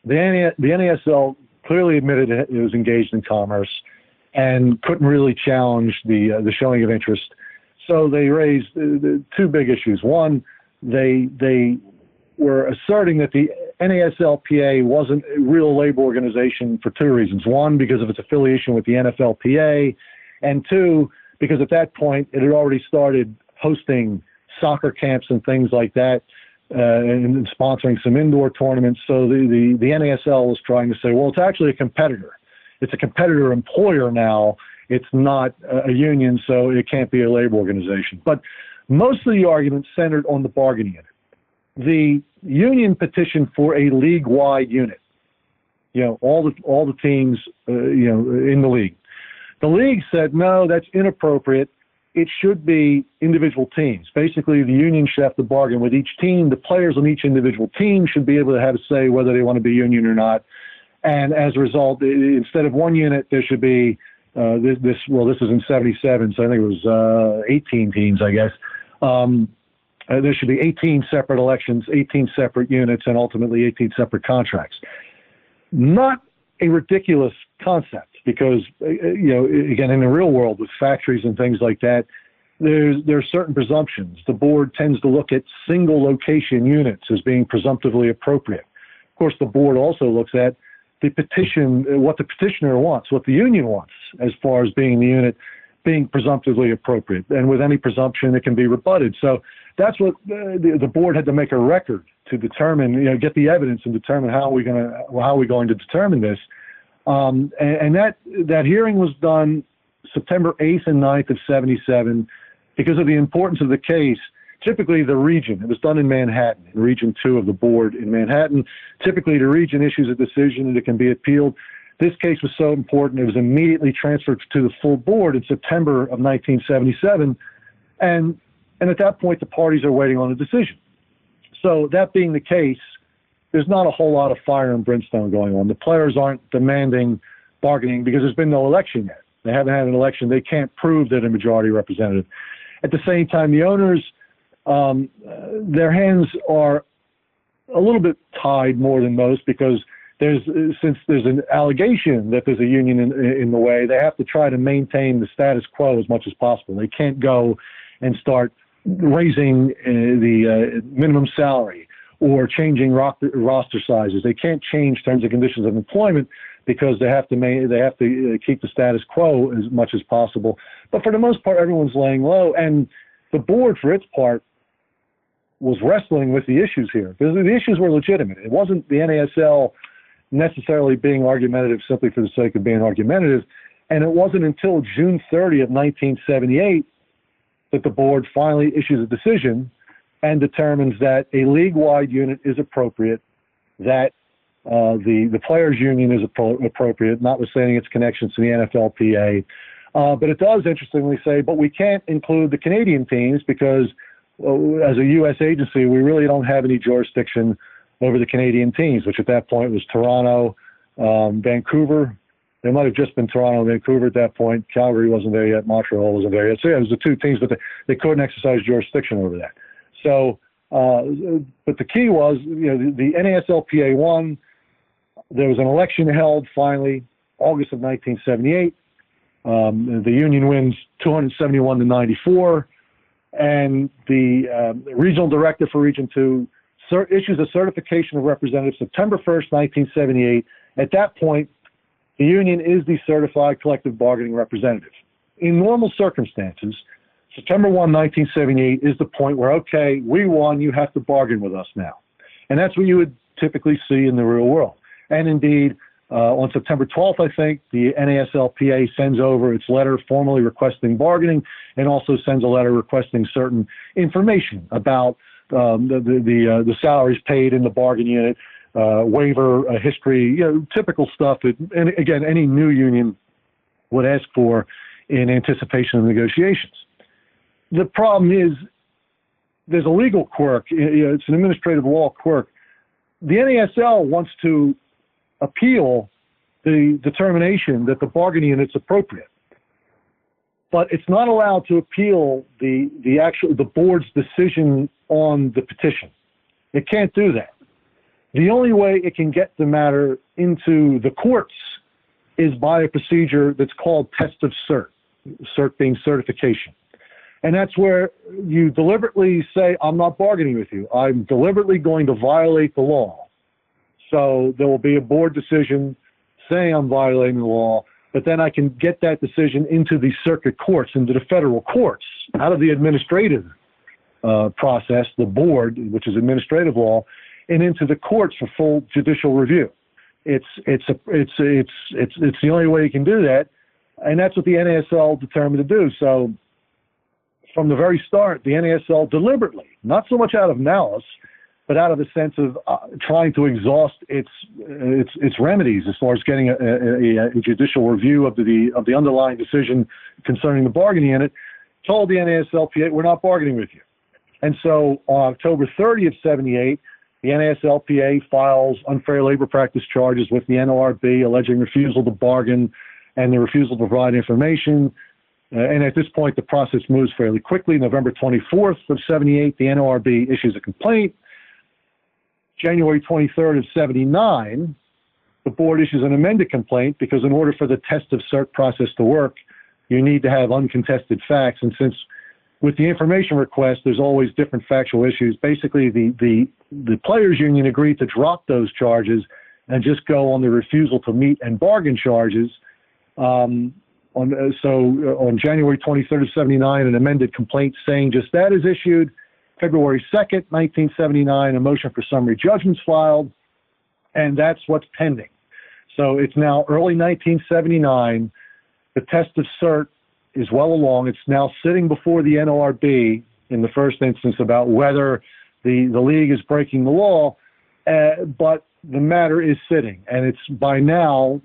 Speaker 6: the, the NASL clearly admitted it was engaged in commerce and couldn't really challenge the, uh, the showing of interest. So they raised uh, two big issues. One, they, they were asserting that the NASLPA wasn't a real labor organization for two reasons. One, because of its affiliation with the NFLPA, and two, because at that point it had already started hosting soccer camps and things like that, uh, and sponsoring some indoor tournaments. So the, the, the NASL was trying to say, well, it's actually a competitor. It's a competitor employer now. It's not a union, so it can't be a labor organization. But most of the argument centered on the bargaining unit the union petitioned for a league-wide unit. You know, all the all the teams, uh, you know, in the league. The league said no, that's inappropriate. It should be individual teams. Basically, the union should have to bargain with each team. The players on each individual team should be able to have a say whether they want to be union or not. And as a result, instead of one unit, there should be uh, this, this. Well, this is in '77, so I think it was uh, 18 teams, I guess. Um, uh, there should be 18 separate elections, 18 separate units, and ultimately 18 separate contracts. Not a ridiculous concept because, uh, you know, again, in the real world with factories and things like that, there's there are certain presumptions. The board tends to look at single location units as being presumptively appropriate. Of course, the board also looks at the petition, uh, what the petitioner wants, what the union wants, as far as being the unit being presumptively appropriate. And with any presumption, it can be rebutted. So that's what the, the board had to make a record to determine, you know, get the evidence and determine how are we going to how are we going to determine this. Um, and, and, that that hearing was done September 8th and 9th of 77 because of the importance of the case. Typically, the region, it was done in Manhattan, in Region 2 of the board in Manhattan. Typically, the region issues a decision and it can be appealed. This case was so important, it was immediately transferred to the full board in September of 1977. And And at that point, the parties are waiting on a decision. So, that being the case, there's not a whole lot of fire and brimstone going on. The players aren't demanding bargaining because there's been no election yet. They haven't had an election. They can't prove that a majority representative. At the same time, the owners, um, their hands are a little bit tied more than most because there's since there's an allegation that there's a union in, in the way, they have to try to maintain the status quo as much as possible. They can't go and start raising uh, the uh, minimum salary or changing roster sizes. They can't change terms and conditions of employment because they have to they have to uh, keep the status quo as much as possible. But for the most part, everyone's laying low, and the board, for its part, was wrestling with the issues here because the issues were legitimate. It wasn't the NASL necessarily being argumentative simply for the sake of being argumentative, and it wasn't until June 30 of 1978 that the board finally issues a decision and determines that a league-wide unit is appropriate, that uh, the the players' union is appro- appropriate, notwithstanding its connections to the NFLPA. Uh, but it does interestingly say, but we can't include the Canadian teams because, well, as a U.S. agency, we really don't have any jurisdiction over the Canadian teams, which at that point was Toronto, um, Vancouver. They might have just been Toronto and Vancouver at that point. Calgary wasn't there yet. Montreal wasn't there yet. So yeah, it was the two teams, but they, they couldn't exercise jurisdiction over that. So, uh, but the key was, you know, the, the NASLPA won. There was an election held finally, August of 1978. Um, the Union wins 271 to 94, and the uh, regional director for Region 2 cert- issues a certification of representative September 1st, 1978. At that point, the union is the certified collective bargaining representative. In normal circumstances, September 1, 1978 is the point where, okay, we won, you have to bargain with us now. And that's what you would typically see in the real world. And indeed, uh, on September 12th, I think, the NASLPA sends over its letter formally requesting bargaining and also sends a letter requesting certain information about um, the the the, uh, the, salaries paid in the bargain unit, uh, waiver uh, history, you know, typical stuff that, and again, any new union would ask for in anticipation of negotiations. The problem is there's a legal quirk. It's an administrative law quirk. The NASL wants to appeal the determination that the bargaining unit's appropriate but it's not allowed to appeal the the actual the board's decision on the petition. It can't do that. The only way it can get the matter into the courts is by a procedure that's called test of cert, cert being certification. And that's where you deliberately say, I'm not bargaining with you. I'm deliberately going to violate the law. So there will be a board decision saying I'm violating the law but then I can get that decision into the circuit courts, into the federal courts, out of the administrative uh, process, the board, which is administrative law, and into the courts for full judicial review. It's it's a, it's it's it's it's the only way you can do that, and that's what the NASL determined to do. So, from the very start, the NASL deliberately, not so much out of malice, but out of a sense of uh, trying to exhaust its its its remedies as far as getting a, a, a, judicial review of the of the underlying decision concerning the bargaining unit, told the NASLPA we're not bargaining with you, and so on October 30th, of '78, the NASLPA files unfair labor practice charges with the NLRB alleging refusal to bargain and the refusal to provide information. Uh, and at this point, the process moves fairly quickly. November 24th of 78, the NLRB issues a complaint January 23rd of 79, the board issues an amended complaint because in order for the test of cert process to work, you need to have uncontested facts. And since with the information request, there's always different factual issues. Basically, the, the, the players union agreed to drop those charges and just go on the refusal to meet and bargain charges. Um, on, uh, so uh, on January 23rd of 79, an amended complaint saying just that is issued. February 2nd, 1979, a motion for summary judgments filed, and that's what's pending. So it's now early 1979. The test of cert is well along. It's now sitting before the NLRB in the first instance about whether the, the league is breaking the law, uh, but the matter is sitting. And it's by now,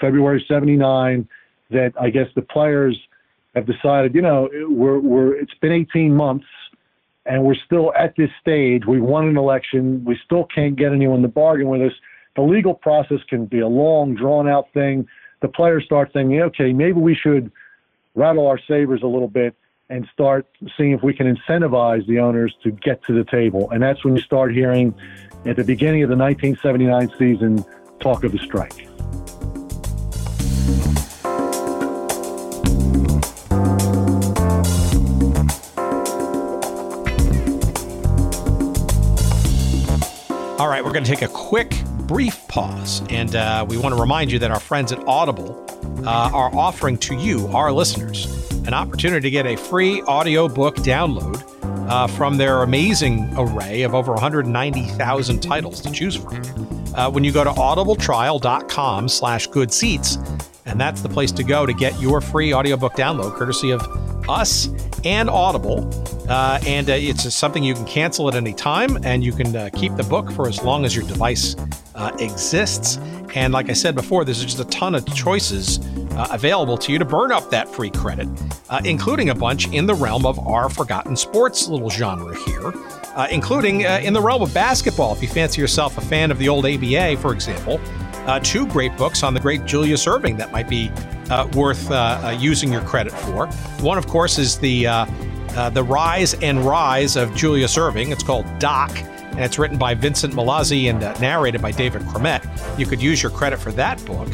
Speaker 6: February 79, that I guess the players have decided, you know, we're, we're, it's been 18 months and we're still at this stage. We won an election. We still can't get anyone to bargain with us. The legal process can be a long, drawn out thing. The players start thinking, okay, maybe we should rattle our sabers a little bit and start seeing if we can incentivize the owners to get to the table. And that's when you start hearing at the beginning of the 1979 season talk of the strike.
Speaker 5: Right, we're going to take a quick, brief pause, and uh, we want to remind you that our friends at Audible uh, are offering to you, our listeners, an opportunity to get a free audiobook download uh, from their amazing array of over 190,000 titles to choose from. Uh, when you go to audibletrial.com slash good seats, and that's the place to go to get your free audiobook download, courtesy of us and Audible. Uh, and uh, it's something you can cancel at any time, and you can uh, keep the book for as long as your device uh, exists. And like I said before, there's just a ton of choices uh, available to you to burn up that free credit, uh, including a bunch in the realm of our forgotten sports little genre here, including in the realm of basketball. If you fancy yourself a fan of the old ABA, for example, two great books on the great Julius Erving that might be worth using your credit for. One, of course, is the uh, the Rise and Rise of Julius Erving. It's called Doc, and it's written by Vincent Mallozzi and uh, narrated by David Cromet. You could use your credit for that book,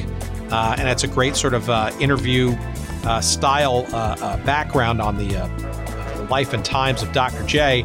Speaker 5: uh, and it's a great sort of uh, interview uh, style background on the life and times of Dr. J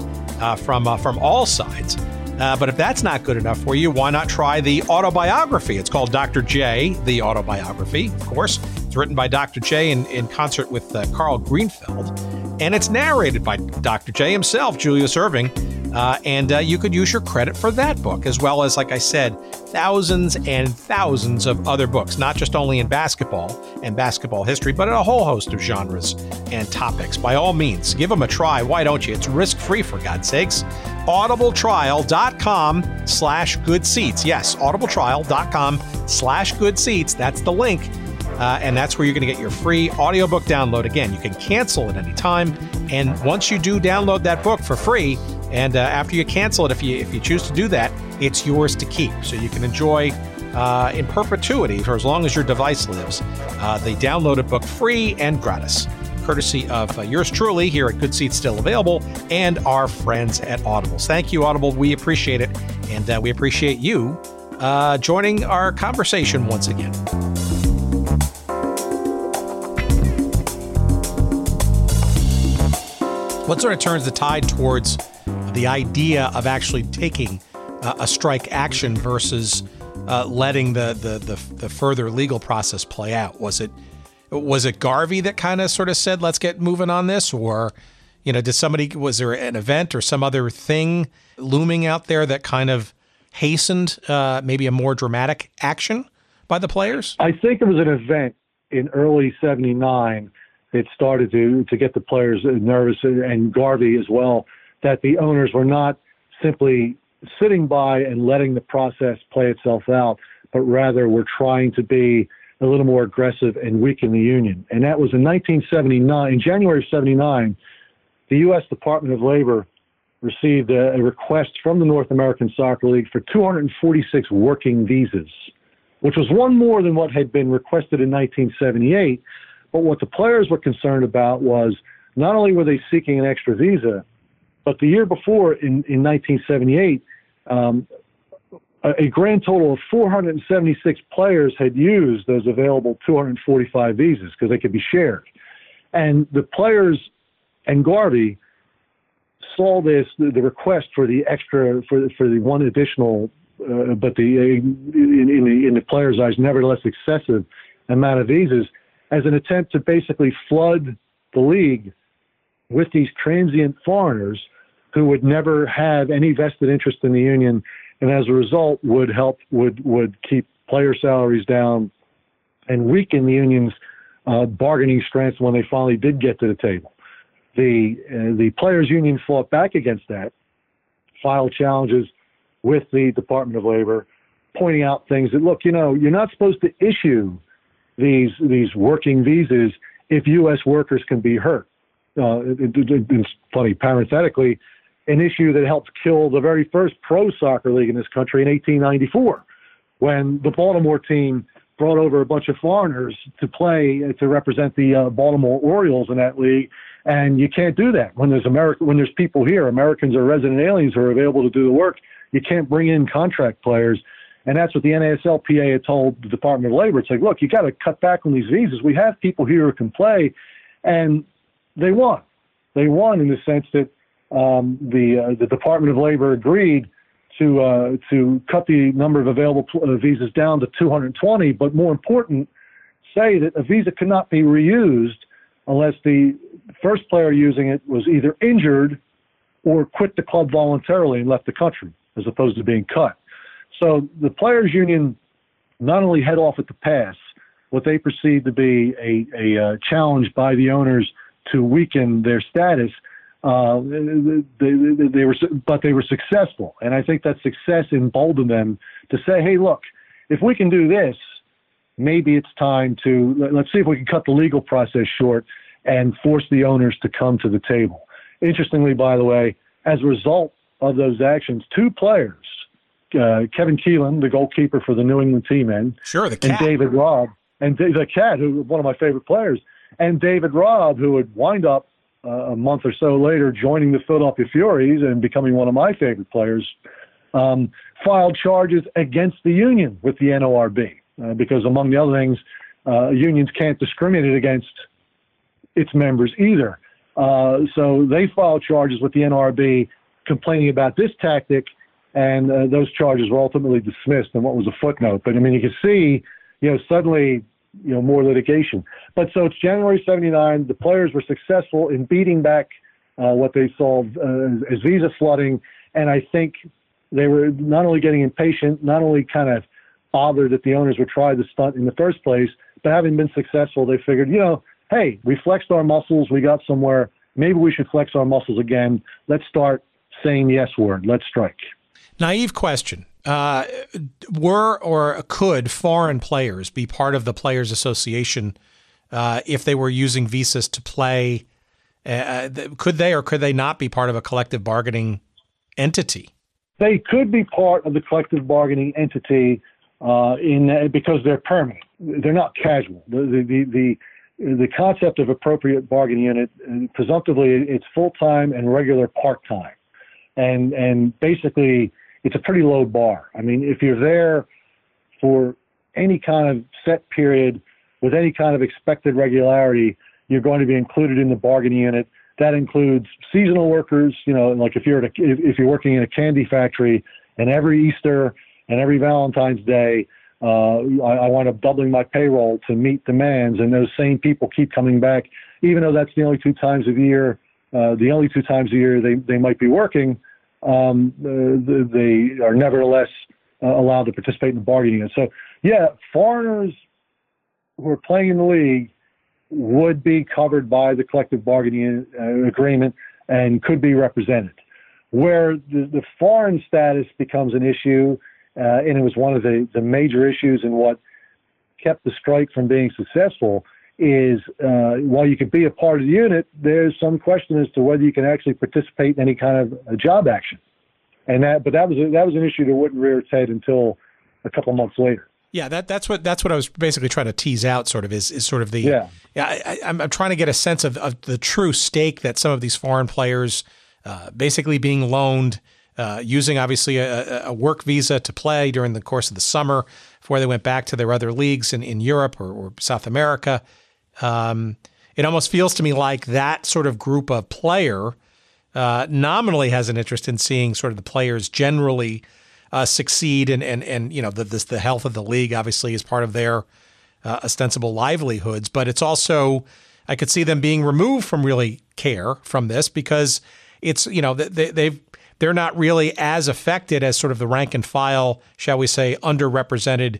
Speaker 5: from from all sides. but if that's not good enough for you, why not try the autobiography? It's called Dr. J, the autobiography, of course. It's written by Dr. J in, in concert with Karl Greenfeld and it's narrated by Dr. J himself, Julius Erving. Uh, and uh, you could use your credit for that book, as well as, like I said, thousands and thousands of other books, not just only in basketball and basketball history, but in a whole host of genres and topics. By all means, give them a try. Why don't you? It's risk free, for God's sakes. Audibletrial.com slash good seats. Yes, audibletrial.com slash good seats. That's the link uh, and that's where you're going to get your free audiobook download. Again, you can cancel at any time. And once you do download that book for free, and uh, after you cancel it, if you if you choose to do that, it's yours to keep. So you can enjoy uh, in perpetuity for as long as your device lives uh, the downloaded book free and gratis. Courtesy of uh, yours truly here at Good Seats Still Available and our friends at Audibles. Thank you, Audible. We appreciate it. And uh, we appreciate you joining our conversation once again. What sort of turns the tide towards the idea of actually taking uh, a strike action versus uh, letting the, the, the the further legal process play out? Was it was it Garvey that kind of sort of said, "Let's get moving on this," or you know, did somebody was there an event or some other thing looming out there that kind of hastened uh, maybe a more dramatic action by the players?
Speaker 6: I think it was an event in early '79 it started to to get the players nervous and Garvey as well that the owners were not simply sitting by and letting the process play itself out, but rather were trying to be a little more aggressive and weaken the union. And that was in 1979, in January of 79, the U.S. Department of Labor received a, a request from the North American Soccer League for 246 working visas, which was one more than what had been requested in 1978 but what the players were concerned about was not only were they seeking an extra visa, but the year before in, in 1978, um, a, grand total of 476 players had used those available 245 visas because they could be shared. And the players and Garvey saw this, the, the request for the extra, for, for the one additional, uh, but the, uh, in, in, the, in the players' eyes, nevertheless excessive amount of visas as an attempt to basically flood the league with these transient foreigners who would never have any vested interest in the union and as a result would help would would keep player salaries down and weaken the union's uh, bargaining strength when they finally did get to the table. The uh, the players union fought back against that, filed challenges with the Department of Labor, pointing out things that look, you know, you're not supposed to issue these these working visas if U.S. workers can be hurt. Uh, it, it, it's funny, parenthetically, an issue that helped kill the very first pro soccer league in this country in 1894, when the Baltimore team brought over a bunch of foreigners to play to represent the uh, Baltimore Orioles in that league. And you can't do that when there's America when there's people here, Americans or resident aliens who are available to do the work. You can't bring in contract players. And that's what the NASLPA had told the Department of Labor. It's like, look, you got to cut back on these visas. We have people here who can play, and they won. They won in the sense that um, the uh, the Department of Labor agreed to uh, to cut the number of available uh, visas down to 220, but more important, say that a visa cannot be reused unless the first player using it was either injured or quit the club voluntarily and left the country, as opposed to being cut. So the players' union not only head off at the pass, what they perceive to be a, a uh, challenge by the owners to weaken their status. Uh, they, they, they, were, but they were successful, and I think that success emboldened them to say, "Hey, look, if we can do this, maybe it's time to let's see if we can cut the legal process short and force the owners to come to the table." Interestingly, by the way, as a result of those actions, two players uh, Kevin Keelan, the goalkeeper for the New England Tea Men.
Speaker 5: Sure, the cat.
Speaker 6: And David Robb. And the cat, who was one of my favorite players. And David Robb, who would wind up uh, a month or so later joining the Philadelphia Furies and becoming one of my favorite players, um, filed charges against the union with the NLRB. Uh, because, among the other things, uh, unions can't discriminate against its members either. Uh, so they filed charges with the NLRB complaining about this tactic and uh, those charges were ultimately dismissed in what was a footnote. But I mean, you can see, you know, suddenly, you know, more litigation. But so it's January '79. The players were successful in beating back uh, what they saw uh, as visa flooding, and I think they were not only getting impatient, not only kind of bothered that the owners would try the stunt in the first place, but having been successful, they figured, you know, hey, we flexed our muscles, we got somewhere. Maybe we should flex our muscles again. Let's start saying yes word. Let's strike.
Speaker 5: Naive question. Uh, were or could foreign players be part of the Players Association uh, if they were using visas to play? Uh, could they or could they not be part of a collective bargaining entity?
Speaker 6: They could be part of the collective bargaining entity uh, in because they're permanent. They're not casual. The the the, the concept of appropriate bargaining unit, uh, presumptively, it's full time and regular part time, and and basically it's a pretty low bar. I mean, if you're there for any kind of set period with any kind of expected regularity, you're going to be included in the bargaining unit. That includes seasonal workers. You know, like if you're a, if you're working in a candy factory, and every Easter and every Valentine's Day, uh, I, I wind up doubling my payroll to meet demands, and those same people keep coming back, even though that's the only two times a year, uh, the only two times a year they they might be working um, they are nevertheless uh, allowed to participate in the bargaining. And so, yeah, foreigners who are playing in the league would be covered by the collective bargaining uh, agreement and could be represented. Where the, the foreign status becomes an issue, uh, and it was one of the, the major issues in what kept the strike from being successful, is uh, while you could be a part of the unit, there's some question as to whether you can actually participate in any kind of job action. And that, but that was a, that was an issue that wouldn't rear its head until a couple months later.
Speaker 5: Yeah, that that's what that's what I was basically trying to tease out. Sort of is is sort of the
Speaker 6: yeah.
Speaker 5: Yeah, I, am I'm trying to get a sense of, of the true stake that some of these foreign players, uh, basically being loaned, uh, using obviously a, a, work visa to play during the course of the summer before they went back to their other leagues in in Europe or, or South America. Um, it almost feels to me like that sort of group of player uh, nominally has an interest in seeing sort of the players generally uh, succeed, and and and you know the this, the health of the league obviously is part of their uh, ostensible livelihoods, but it's also I could see them being removed from really care from this because it's you know they, they've they're not really as affected as sort of the rank and file, shall we say, underrepresented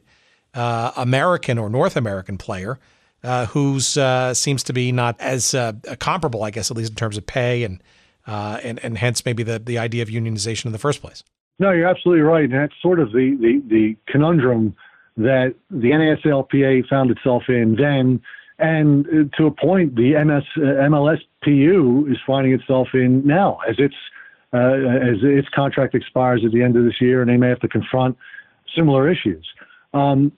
Speaker 5: uh, American or North American player uh, who's uh, seems to be not as uh, comparable, I guess, at least in terms of pay and uh, and and hence maybe the the idea of unionization in the first place.
Speaker 6: No, you're absolutely right, and that's sort of the the, the conundrum that the NASLPA found itself in then, And to a point, the MS, MLSPU is finding itself in now as its uh, as its contract expires at the end of this year, and they may have to confront similar issues. Um,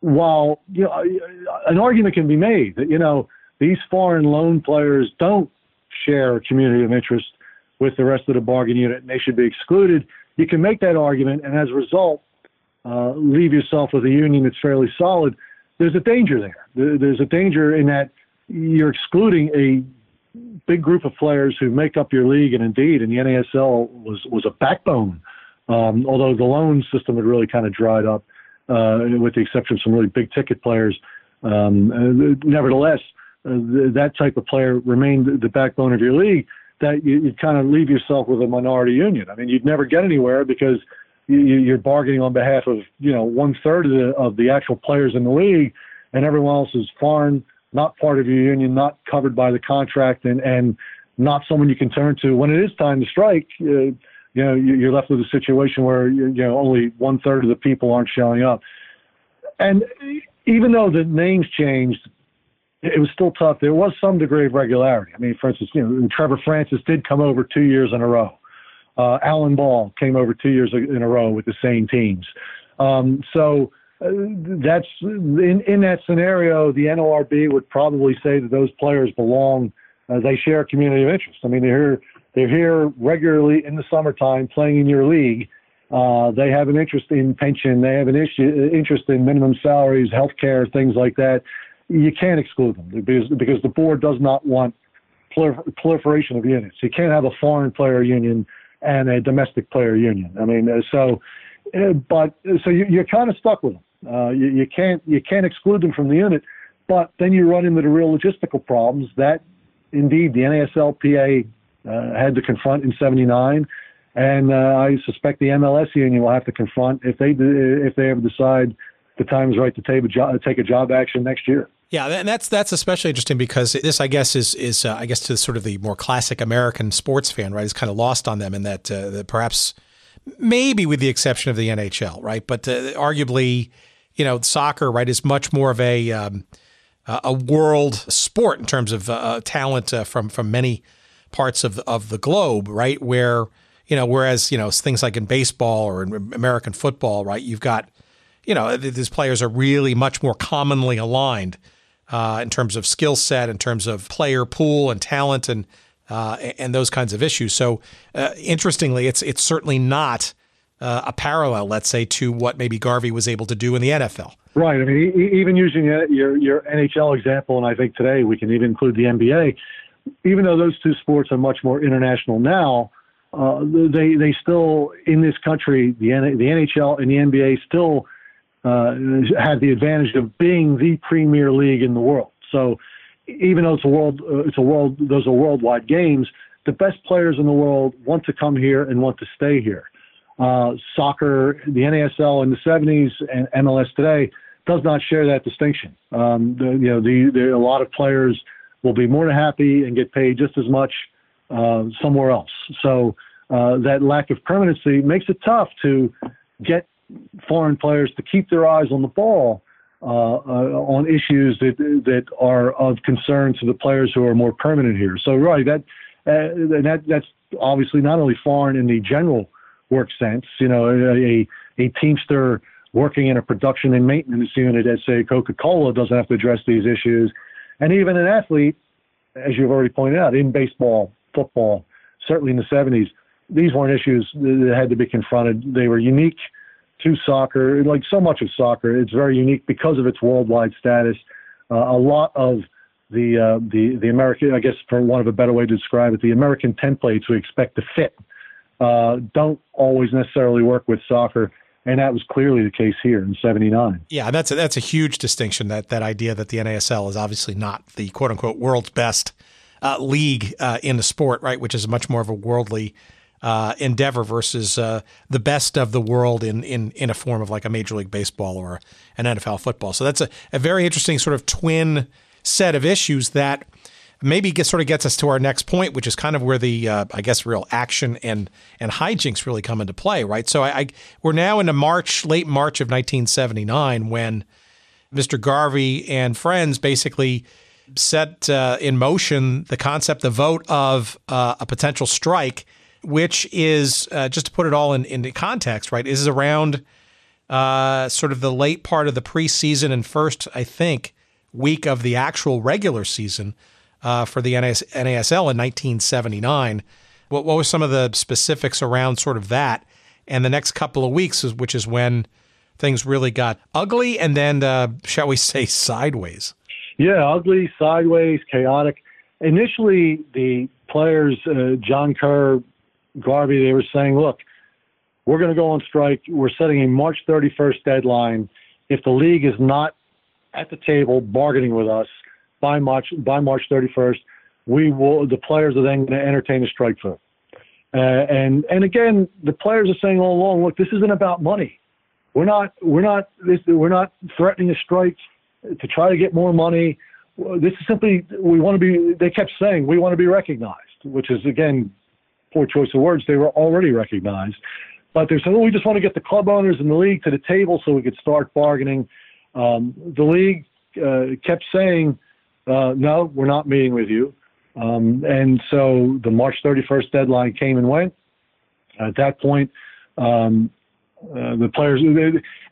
Speaker 6: while you know, an argument can be made that you know these foreign loan players don't share a community of interest with the rest of the bargain unit and they should be excluded, you can make that argument, and as a result, uh, leave yourself with a union that's fairly solid. There's a danger there. There's a danger in that you're excluding a big group of players who make up your league, and indeed, in the NASL was was a backbone. Um, although the loan system had really kind of dried up, uh, with the exception of some really big ticket players. Um, uh, nevertheless, uh, that type of player remained the backbone of your league. That you, you kind of leave yourself with a minority union. I mean, you'd never get anywhere because you, you're bargaining on behalf of you know one third of the of the actual players in the league, and everyone else is foreign not part of your union, not covered by the contract, and and not someone you can turn to when it is time to strike. Uh, you know, you're left with a situation where you know only one third of the people aren't showing up, and even though the names changed, it was still tough. There was some degree of regularity. I mean, for instance, you know, Trevor Francis did come over two years in a row. Uh, Alan Ball came over two years in a row with the same teams. Um, so uh, that's in in that scenario, the NLRB would probably say that those players belong. Uh, they share a community of interest. I mean, they're here they're here regularly in the summertime playing in your league. Uh, they have an interest in pension. They have an issue, interest in minimum salaries, health care, things like that. You can't exclude them because because the board does not want proliferation of units. You can't have a foreign player union and a domestic player union. I mean, uh, so, uh, but so you, you're kind of stuck with them. Uh, you, you can't you can't exclude them from the unit, but then you run into the real logistical problems that indeed the NASLPA uh, had to confront in '79, and uh, I suspect the MLS union will have to confront if they if they ever decide the time is right to take a job take a job action next year.
Speaker 5: Yeah, and that's that's especially interesting because this, I guess, is is uh, I guess to sort of the more classic American sports fan, right? Is kind of lost on them in that, uh, that perhaps maybe with the exception of the NHL, right? But uh, arguably, you know, soccer, right, is much more of a um, a world sport in terms of uh, talent uh, from from many parts of of the globe, right? Where you know, whereas you know things like in baseball or in American football, right, you've got you know these players are really much more commonly aligned uh, in terms of skill set, in terms of player pool and talent, and uh, and those kinds of issues. So uh, interestingly, it's it's certainly not uh, a parallel, let's say, to what maybe Garvey was able to do in the NFL.
Speaker 6: Right. I mean, even using your your NHL example, and I think today we can even include the NBA. Even though those two sports are much more international now, uh, they they still in this country the the NHL and the NBA still uh, the advantage of being the premier league in the world. So even though it's a world uh, it's a world those are worldwide games, the best players in the world want to come here and want to stay here uh, soccer, the NASL in the 70s, and MLS today does not share that distinction. Um, the, you know, the, the, a lot of players will be more than happy and get paid just as much uh, somewhere else. So uh, that lack of permanency makes it tough to get foreign players to keep their eyes on the ball uh, uh, on issues that that are of concern to the players who are more permanent here. So right, that uh, that that's obviously not only foreign in the general work sense. You know, a, a teamster working in a production and maintenance unit at, say, Coca Cola doesn't have to address these issues. And even an athlete, as you've already pointed out, in baseball, football, certainly in the 70s, these weren't issues that had to be confronted. They were unique to soccer. Like so much of soccer, it's very unique because of its worldwide status. Uh, a lot of the uh, the the American, I guess, for one of a better way to describe it, the American templates we expect to fit uh, don't always necessarily work with soccer. And that was clearly the case here in '79.
Speaker 5: Yeah, that's a, that's a huge distinction. That that idea that the NASL is obviously not the quote unquote world's best uh, league uh, in the sport, right? Which is much more of a worldly uh, endeavor versus uh, the best of the world in, in in a form of like a Major League Baseball or an NFL football. So that's a, a very interesting sort of twin set of issues that maybe get, sort of gets us to our next point, which is kind of where the uh, I guess real action and and hijinks really come into play, right? So I, I we're now into March, late March of 1979, when Mr. Garvey and friends basically set uh, in motion the concept, the vote of uh, a potential strike, which is uh, just to put it all in into context, right? Is around uh, sort of the late part of the preseason and first, I think, week of the actual regular season uh, for the NAS- NASL in 1979. What, what were some of the specifics around sort of that? And the next couple of weeks, which is when things really got ugly and then, uh, shall we say, sideways.
Speaker 6: Yeah, ugly, sideways, chaotic. Initially, the players, uh, John Kerr, Garvey, they were saying, look, we're going to go on strike. We're setting a March 31st deadline. If the league is not at the table bargaining with us by March by March 31st, we will. The players are then going to entertain a strike vote. Uh, and and again, the players are saying all along, look, this isn't about money. We're not we're not this, we're not threatening a strike to try to get more money. This is simply we want to be. They kept saying we want to be recognized, which is again poor choice of words. They were already recognized, but they're saying oh, we just want to get the club owners and the league to the table so we could start bargaining. Um, the league uh, kept saying, uh, no, we're not meeting with you. Um, and so the March 31st deadline came and went. At that point, um, uh, the players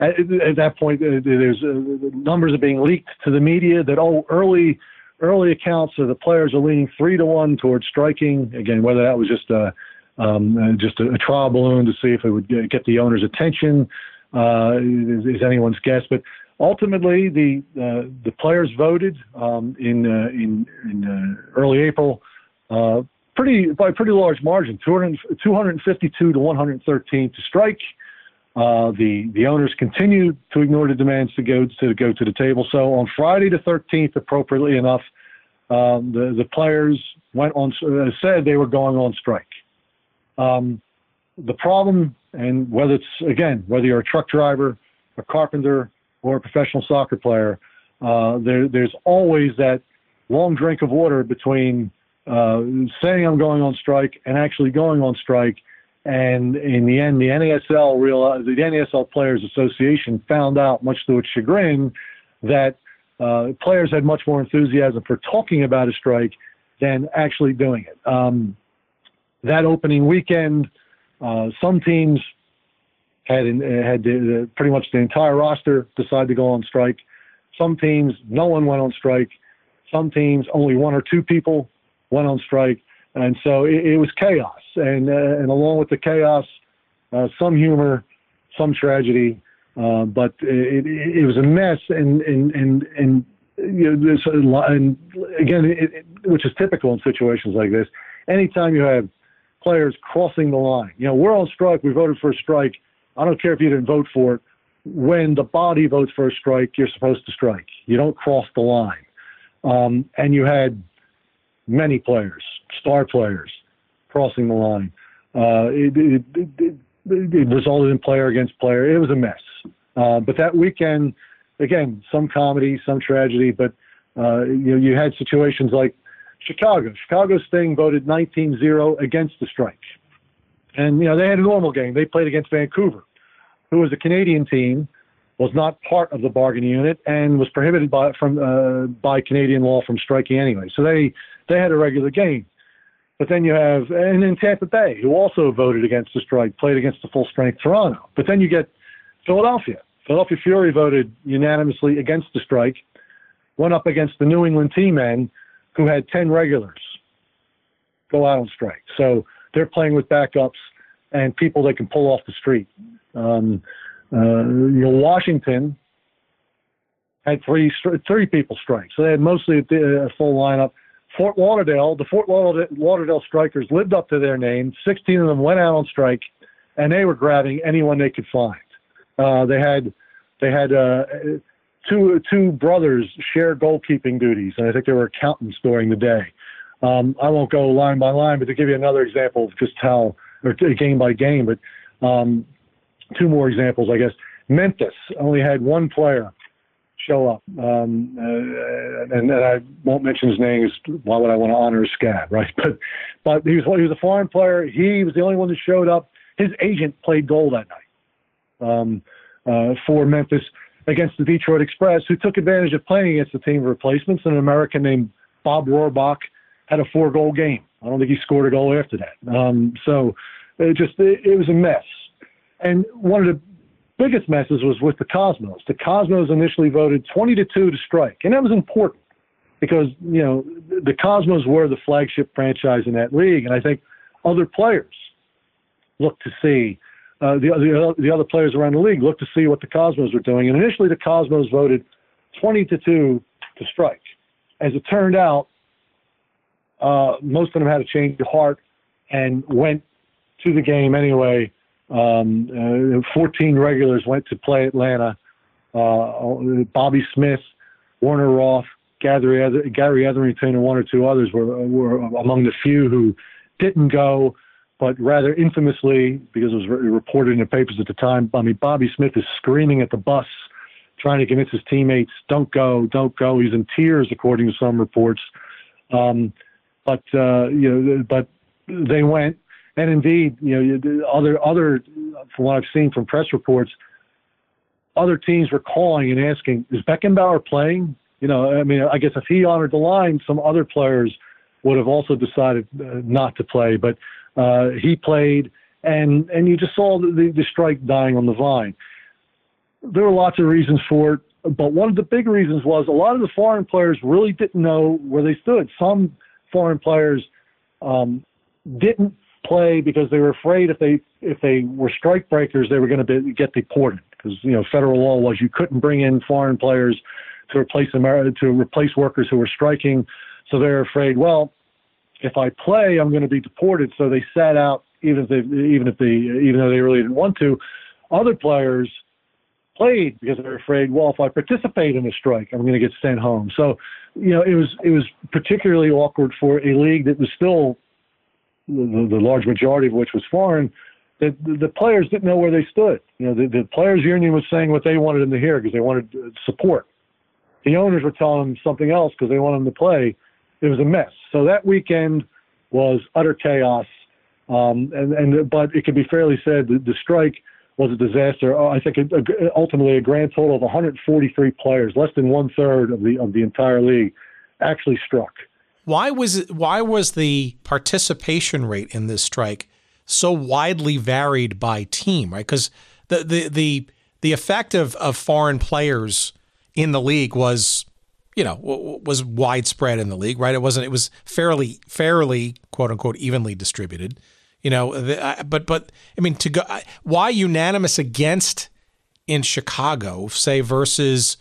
Speaker 6: at, at that point uh, there's uh, numbers are being leaked to the media that oh early early accounts of the players are leaning three to one towards striking again whether that was just a um, uh, just a, a, trial balloon to see if it would get the owner's attention uh, is, is, anyone's guess but ultimately the the players voted um, in in, in early April pretty by a pretty large margin 200, 252 to 113 to strike uh, the the owners continued to ignore the demands to go to go to the table. So on Friday the 13th, appropriately enough, um, the the players went on uh, said they were going on strike. Um, the problem, and whether it's again whether you're a truck driver, a carpenter, or a professional soccer player, uh, there there's always that long drink of water between uh, saying I'm going on strike and actually going on strike and in the end, the NASL realized, the NASL Players Association found out, much to its chagrin, that uh, players had much more enthusiasm for talking about a strike than actually doing it. Um, that opening weekend, uh, some teams had had the, pretty much the entire roster decide to go on strike. Some teams, no one went on strike. Some teams, only one or two people went on strike, and so it, it was chaos and uh, and along with the chaos, uh, some humor, some tragedy, uh, but it, it, it was a mess, and and and and you know, this, and again, it, which is typical in situations like this. Anytime you have players crossing the line, you know, we're on strike. We voted for a strike. I don't care if you didn't vote for it. When the body votes for a strike, you're supposed to strike. You don't cross the line. Um, and you had many players, star players, crossing the line. Uh, it, it, it, it, resulted in player against player. It was a mess. Uh, but that weekend, again, some comedy, some tragedy, but uh, you you had situations like Chicago. Chicago Sting voted 19-0 against the strike. And, you know, they had a normal game. They played against Vancouver, who was a Canadian team, was not part of the bargaining unit, and was prohibited by, from, uh, by Canadian law from striking anyway. So they, they had a regular game. But then you have, and in Tampa Bay, who also voted against the strike, played against the full strength Toronto. But then you get Philadelphia. Philadelphia Fury voted unanimously against the strike, went up against the New England Tea Men, who had 10 regulars go out on strike. So they're playing with backups and people they can pull off the street. Um, uh, you know, Washington had three three people strike, so they had mostly a, full lineup. Fort Lauderdale, the Fort Lauderdale Strikers lived up to their name. 16 of them went out on strike, and they were grabbing anyone they could find. Uh, they had they had uh, two two brothers share goalkeeping duties, and I think they were accountants during the day. Um, I won't go line by line, but to give you another example of just how, or game by game, but um, two more examples, I guess. Memphis only had one player show up. Um, uh, and, and, I won't mention his name. Why would I want to honor a scab, right? But but he was he was a foreign player. He was the only one that showed up. His agent played goal that night um, uh, for Memphis. against the Detroit Express, who took advantage of playing against the team of replacements. An American named Bob Rohrbach had a four-goal game. I don't think he scored a goal after that. Um, so it just it, it was a mess. And one of the biggest messes was with the Cosmos. The Cosmos initially voted 20 to 2 to strike, and that was important because you know the Cosmos were the flagship franchise in that league, and I think other players looked to see uh, the, the the other players around the league looked to see what the Cosmos were doing, and initially the Cosmos voted 20 to 2 to strike. As it turned out, uh, most of them had a change of heart and went to the game anyway. Um, uh, 14 regulars went to play Atlanta. Uh, Bobby Smith, Werner Roth, Gary, Gary Etherington, and one or two others were, were among the few who didn't go, but rather infamously, because it was reported in the papers at the time, I mean, Bobby Smith is screaming at the bus, trying to convince his teammates, don't go, don't go. He's in tears, according to some reports. Um, but, uh, you know, but they went. And indeed, you know, other, other, from what I've seen from press reports, other teams were calling and asking, is Beckenbauer playing? You know, I mean, I guess if he honored the line, some other players would have also decided uh, not to play. But uh, he played, and and you just saw the, the strike dying on the vine. There were lots of reasons for it, but one of the big reasons was a lot of the foreign players really didn't know where they stood. Some foreign players um, didn't play because they were afraid if they if they were strike breakers they were going to get deported because you know federal law was you couldn't bring in foreign players to replace America, to replace workers who were striking. So they're afraid, well, if I play, I'm going to be deported. So they sat out, even if they, even if they, even though they really didn't want to. Other players played because they're afraid. Well, if I participate in a strike, I'm going to get sent home. So, you know, it was it was particularly awkward for a league that was still the, the large majority of which was foreign. That the, players didn't know where they stood. You know, the, the players' union was saying what they wanted them to hear because they wanted support the owners were telling them something else because they wanted them to play. It was a mess. So that weekend was utter chaos. Um, and, and but it could be fairly said that the strike was a disaster. Uh, I think a, a, ultimately a grand total of 143 players, less than one third of the of the entire league, actually struck.
Speaker 5: Why was it, why was the participation rate in this strike so widely varied by team? Right, because the the the the effect of of foreign players in the league was, you know, was widespread in the league, right? It wasn't. It was fairly, fairly, quote unquote, evenly distributed. You know, the, but but I mean, to go, why unanimous against in Chicago, say versus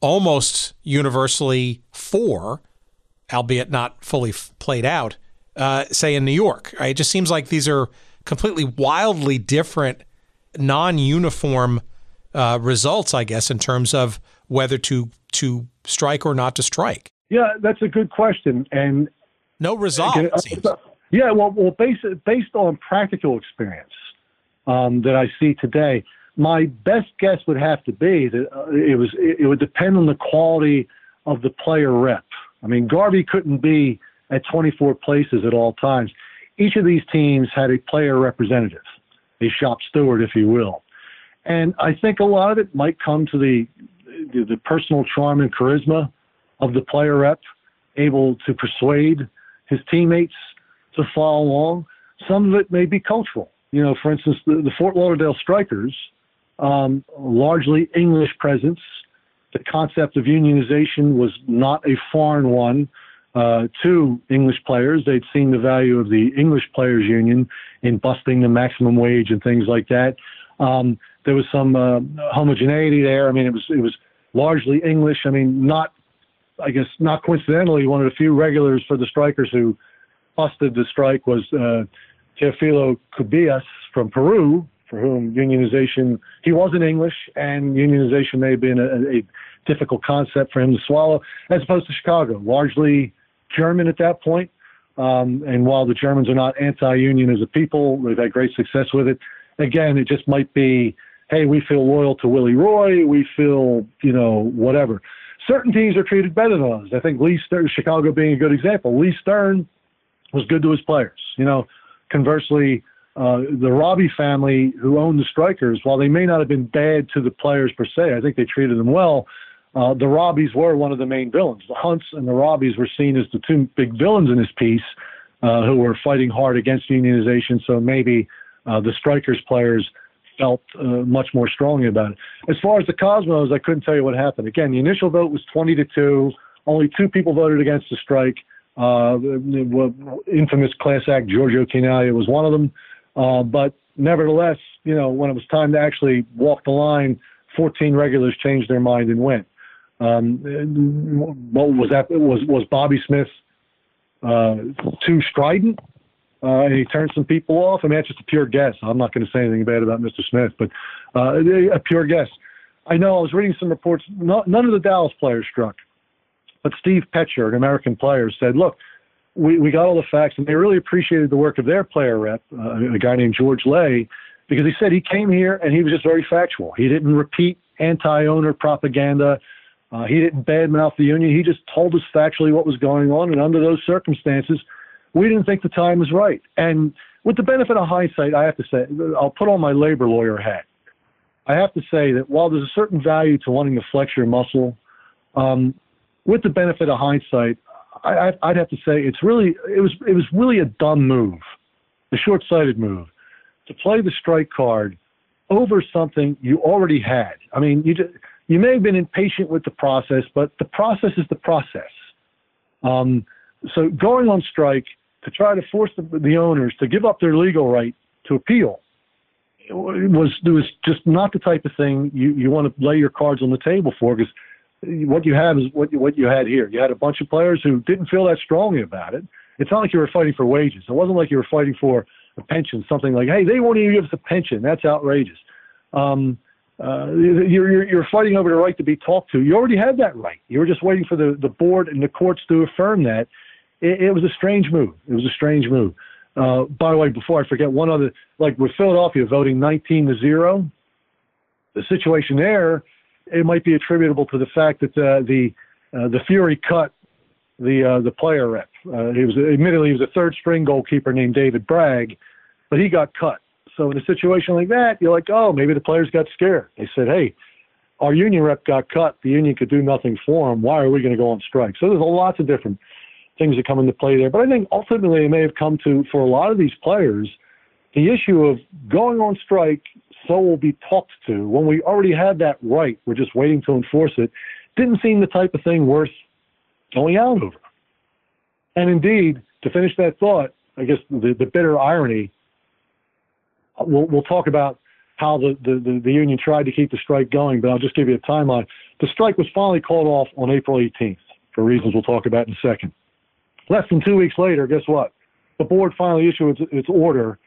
Speaker 5: almost universally for, albeit not fully played out, uh, say in New York. Right? It just seems like these are completely wildly different, non-uniform uh, results, I guess, in terms of whether to to strike or not to strike?
Speaker 6: Yeah, that's a good question, and
Speaker 5: no resolve. Uh,
Speaker 6: yeah, well, well, based based on practical experience um, that I see today, my best guess would have to be that uh, it was it, it would depend on the quality of the player rep. I mean, Garvey couldn't be at 24 places at all times. Each of these teams had a player representative, a shop steward, if you will. And I think a lot of it might come to the the, the personal charm and charisma of the player rep, able to persuade his teammates to follow along. Some of it may be cultural. You know, for instance, the, the Fort Lauderdale Strikers, um, largely English presence. The concept of unionization was not a foreign one uh, to English players. They'd seen the value of the English Players Union in busting the maximum wage and things like that. Um, there was some uh, homogeneity there. I mean, it was it was largely English. I mean, not, I guess, not coincidentally, one of the few regulars for the strikers who busted the strike was uh, Teofilo Cubillas from Peru, for whom unionization, he wasn't English, and unionization may have been a, a difficult concept for him to swallow, as opposed to Chicago, largely German at that point. Um, and while the Germans are not anti-union as a people, they've had great success with it. Again, it just might be hey, we feel loyal to Willy Roy, we feel, you know, whatever. Certain teams are treated better than others. I think Lee Stern, Chicago being a good example. Lee Stern was good to his players. You know, conversely, uh, the Robbie family, who owned the strikers, while they may not have been bad to the players per se, I think they treated them well. Uh, the Robbies were one of the main villains. The Hunts and the Robbies were seen as the two big villains in this piece, uh, who were fighting hard against unionization. So maybe uh, the strikers players felt uh, much more strongly about it. As far as the Cosmos, I couldn't tell you what happened. Again, the initial vote was 20 to two. Only two people voted against the strike. Uh, infamous class act Giorgio Chinaglia was one of them. Uh, but nevertheless, you know, when it was time to actually walk the line, 14 regulars changed their mind and went. Um, what was that? Was was Bobby Smith uh, too strident? Uh, and he turned some people off. I mean, that's just a pure guess. I'm not going to say anything bad about Mr. Smith, but uh, a pure guess. I know I was reading some reports. None of the Dallas players struck, but Steve Petcher, an American player, said, "Look, we, we got all the facts, and they really appreciated the work of their player rep, uh, a guy named George Ley, because he said he came here and he was just very factual. He didn't repeat anti-owner propaganda. Uh, he didn't badmouth the union. He just told us factually what was going on, and under those circumstances, we didn't think the time was right. And with the benefit of hindsight, I have to say, I'll put on my labor lawyer hat. I have to say that while there's a certain value to wanting to flex your muscle, um, with the benefit of hindsight, I, would have to say it's really it was it was really a dumb move, a short-sighted move, to play the strike card over something you already had. I mean, you just, you may have been impatient with the process, but the process is the process. Um, so going on strike to try to force the, the owners to give up their legal right to appeal was was just not the type of thing you, you want to lay your cards on the table for because what you have is what you, what you had here. You had a bunch of players who didn't feel that strongly about it. It's not like you were fighting for wages. It wasn't like you were fighting for a pension, something like, hey, they won't even give us a pension. That's outrageous. Um, uh, you're, you're, you're fighting over the right to be talked to. You already had that right. You were just waiting for the, the board and the courts to affirm that. It, it was a strange move. It was a strange move. Uh, by the way, before I forget, one other, like with Philadelphia voting 19 to 0, the situation there it might be attributable to the fact that uh, the uh, the Fury cut the uh, the player rep. Uh, he was admittedly he was a third string goalkeeper named David Bragg, but he got cut. So in a situation like that, you're like, oh, maybe the players got scared. They said, hey, our union rep got cut. The union could do nothing for him. Why are we going to go on strike? So there's lots of different things that come into play there. But I think ultimately it may have come to for a lot of these players the issue of going on strike so we'll be talked to. When we already had that right, we're just waiting to enforce it. Didn't seem the type of thing worth going out over. And indeed, to finish that thought, I guess the, the bitter irony, we'll, we'll talk about how the, the, the, union tried to keep the strike going, but I'll just give you a timeline. The strike was finally called off on April 18th for reasons we'll talk about in a second. Less than two weeks later, guess what? The board finally issued its, its order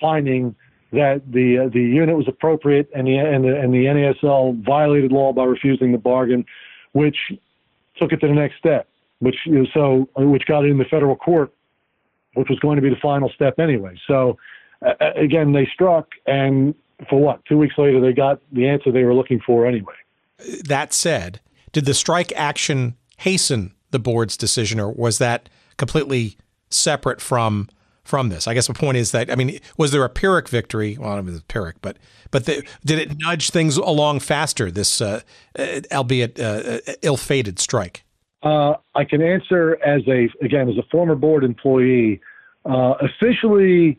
Speaker 6: finding that the uh, the unit was appropriate and the and the and the NASL violated law by refusing the bargain, which took it to the next step, which so which got it in the federal court, which was going to be the final step anyway. So uh, again, they struck, and for what? Two weeks later, they got the answer they were looking for anyway.
Speaker 5: That said, did the strike action hasten the board's decision, or was that completely separate from from this? I guess the point is that I mean, was there a Pyrrhic victory? Well, I don't know if Pyrrhic, but but the, did it nudge things along faster? This, uh, uh albeit uh, uh, ill-fated strike.
Speaker 6: Uh, I can answer as a again as a former board employee. Uh, officially,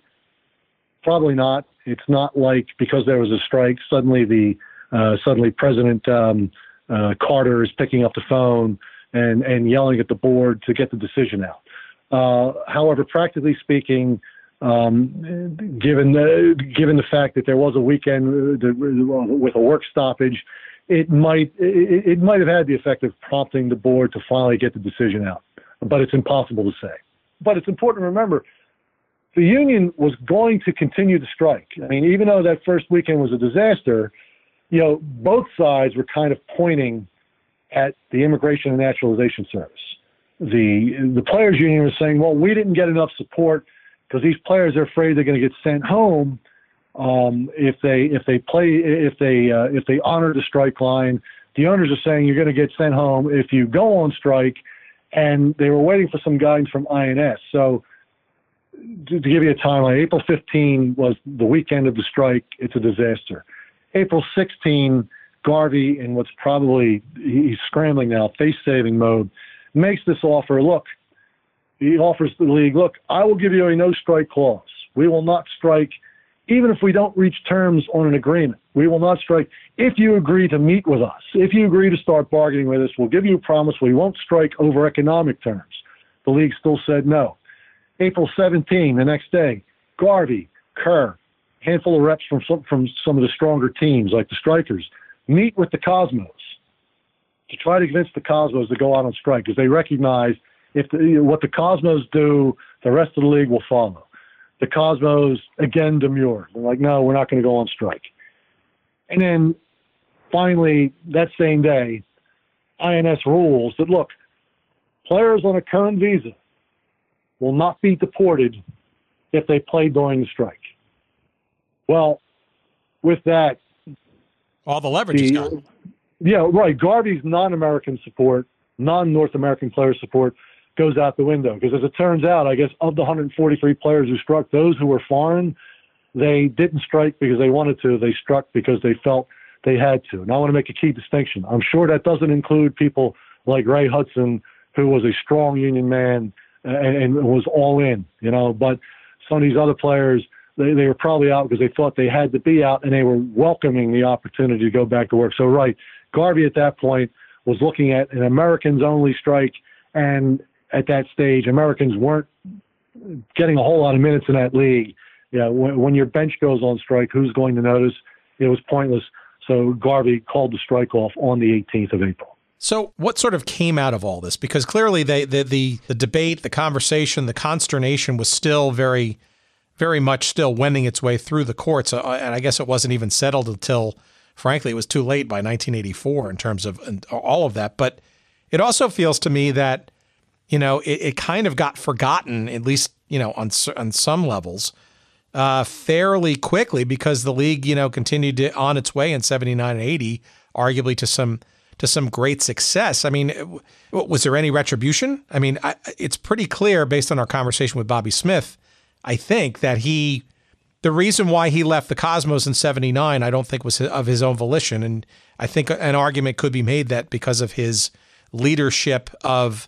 Speaker 6: probably not. It's not like because there was a strike, suddenly the suddenly President um, Carter is picking up the phone and and yelling at the board to get the decision out. Uh, however, practically speaking, um, given the given the fact that there was a weekend uh, with a work stoppage, it might it, it might have had the effect of prompting the board to finally get the decision out. But it's impossible to say. But it's important to remember the union was going to continue to strike. I mean, even though that first weekend was a disaster, you know, both sides were kind of pointing at the Immigration and Naturalization Service the the players union was saying, well, we didn't get enough support because these players are afraid they're going to get sent home um, if they if they play if they uh, if they honor the strike line. The owners are saying you're going to get sent home if you go on strike, and they were waiting for some guidance from INS. So to, to give you a timeline, April 15 was the weekend of the strike. It's a disaster. April 16, Garvey, in what's probably he's scrambling now, face-saving mode, makes this offer. Look, he offers the league, look, I will give you a no-strike clause. We will not strike, even if we don't reach terms on an agreement. We will not strike if you agree to meet with us. If you agree to start bargaining with us, we'll give you a promise we won't strike over economic terms. The league still said no. April 17, the next day, Garvey, Kerr, handful of reps from some, from some of the stronger teams like the Strikers meet with the Cosmos to try to convince the Cosmos to go out on strike because they recognize if the, what the Cosmos do, the rest of the league will follow. The Cosmos again demur. They're like, no, we're not going to go on strike. And then finally, that same day, INS rules that look, players on a current visa will not be deported if they play during the strike. Well, with that,
Speaker 5: all the leverage the, is gone.
Speaker 6: Yeah, right. Garvey's non-American support, non-North American player support goes out the window because, as it turns out, I guess of the 143 players who struck, those who were foreign, they didn't strike because they wanted to. They struck because they felt they had to. And I want to make a key distinction. I'm sure that doesn't include people like Ray Hudson, who was a strong union man and, and was all in, you know. But some of these other players, they, they were probably out because they thought they had to be out and they were welcoming the opportunity to go back to work. So, right, Garvey at that point was looking at an Americans only strike. And at that stage, Americans weren't getting a whole lot of minutes in that league. Yeah, when, when your bench goes on strike, who's going to notice? It was pointless. So Garvey called the strike off on the 18th of April.
Speaker 5: So, what sort of came out of all this? Because clearly, they, the, the the debate, the conversation, the consternation was still very, very much still wending its way through the courts, uh, and I guess it wasn't even settled until, frankly, it was too late by 1984 in terms of all of that. But it also feels to me that, you know, it, it kind of got forgotten, at least you know, on on some levels, uh, fairly quickly because the league, you know, continued to, on its way in 79 and 80, arguably to some to some great success. I mean, was there any retribution? I mean, I, it's pretty clear based on our conversation with Bobby Smith, I think that he, the reason why he left the Cosmos in 79, I don't think was of his own volition. And I think an argument could be made that because of his leadership of,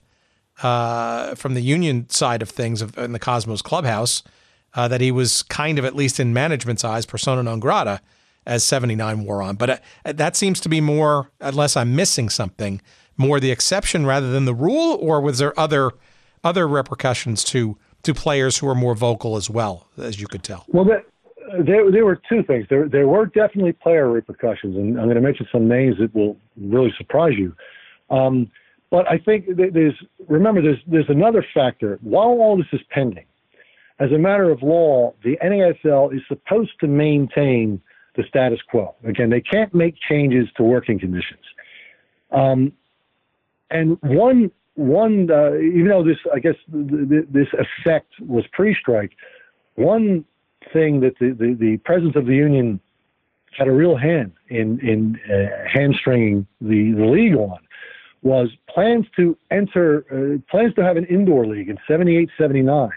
Speaker 5: uh, from the union side of things of, in the Cosmos clubhouse, uh, that he was kind of, at least in management's eyes, persona non grata as 79 wore on. But uh, that seems to be more, unless I'm missing something, more the exception rather than the rule, or was there other other repercussions to to players who are more vocal as well, as you could tell?
Speaker 6: Well, there, there, there were two things. There, there were definitely player repercussions, and I'm going to mention some names that will really surprise you. Um, but I think there's remember there's there's another factor. While all this is pending, as a matter of law, the NASL is supposed to maintain the status quo. Again, they can't make changes to working conditions. Um, and one one uh, even though this I guess th- th- this effect was pre-strike, one thing that the, the, the president of the union had a real hand in in uh, hamstringing the, the league on was plans to enter uh, plans to have an indoor league in 78 79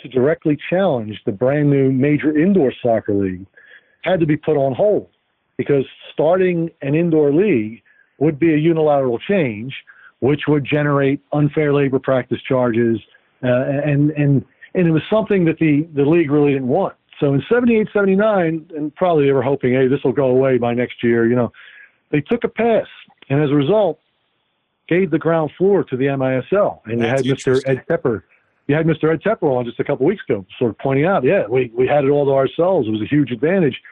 Speaker 6: to directly challenge the brand new major indoor soccer league had to be put on hold because starting an indoor league would be a unilateral change, which would generate unfair labor practice charges, uh, and and and it was something that the the league really didn't want. So in 78, 79, and probably they were hoping, hey, this will go away by next year. You know, they took a pass, and as a result, gave the ground floor to the MISL, and
Speaker 5: That's
Speaker 6: you had Mr. Ed Tepper you had Mr. Ed Tepper on just a couple of weeks ago, sort of pointing out, yeah, we, we had it all to ourselves. It was a huge advantage.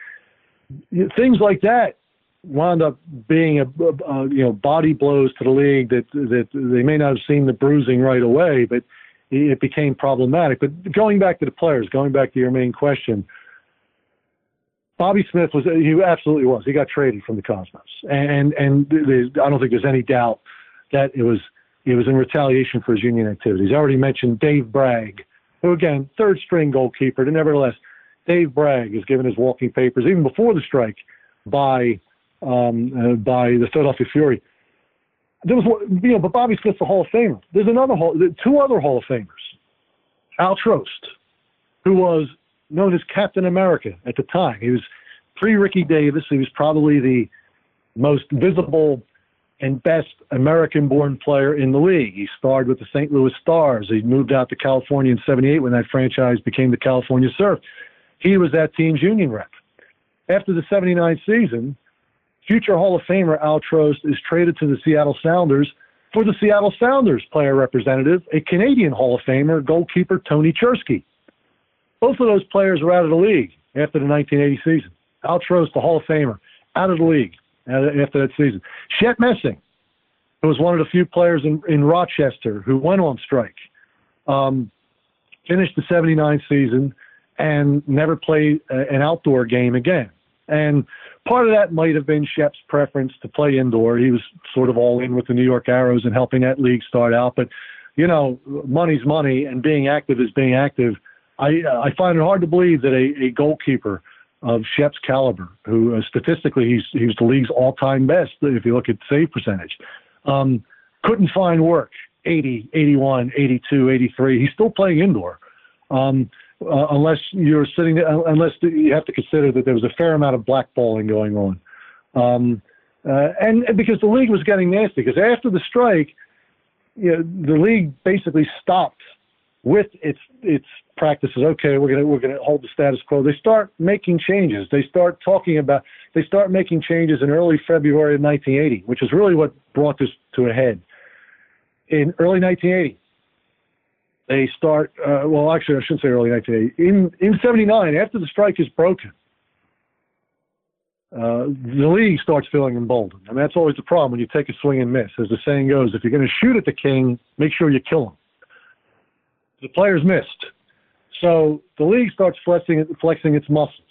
Speaker 6: Things like that wound up being a, a, you know body blows to the league that that they may not have seen the bruising right away, but it became problematic. But going back to the players, going back to your main question, Bobby Smith was he absolutely was. He got traded from the Cosmos, and and I don't think there's any doubt that it was it was in retaliation for his union activities. I already mentioned Dave Bragg, who again, third string goalkeeper, but nevertheless, Dave Bragg is given his walking papers even before the strike by um, uh, by the Philadelphia Fury. There was, you know, but Bobby Smith's a Hall of Famer. There's another Hall, two other Hall of Famers. Al Trost, who was known as Captain America at the time. He was pre Ricky Davis. He was probably the most visible and best American born player in the league. He starred with the St. Louis Stars. He moved out to California in 78 when that franchise became the California Surf. He was that team's union rep. After the 79 season, future Hall of Famer Al Trost is traded to the Seattle Sounders for the Seattle Sounders player representative, a Canadian Hall of Famer, goalkeeper Tony Chursky. Both of those players were out of the league after the 1980 season. Al Trost, the Hall of Famer, out of the league after that season. Shep Messing, who was one of the few players in, in Rochester who went on strike, um, finished the 79 season and never played an outdoor game again. And part of that might have been Shep's preference to play indoor. He was sort of all in with the New York Arrows and helping that league start out. But, you know, money's money and being active is being active. I, I find it hard to believe that a, a goalkeeper of Shep's caliber, who uh, statistically he's, he's the league's all time best if you look at save percentage, um, couldn't find work 80, 81, 82, 83. He's still playing indoor. Um, uh, unless you're sitting unless you have to consider that there was a fair amount of blackballing going on. Um, uh, and, and, because the league was getting nasty, because after the strike, you know, the league basically stopped with its its practices. Okay, we're gonna we're gonna hold the status quo. They start making changes. They start talking about. They start making changes in early February of 1980, which is really what brought this to a head. In early 1980, they start, uh, well, actually, I shouldn't say early 1980. In, in 79, after the strike is broken, uh, the league starts feeling emboldened. And that's always the problem when you take a swing and miss. As the saying goes, if you're going to shoot at the king, make sure you kill him. The players missed. So the league starts flexing, flexing its muscles.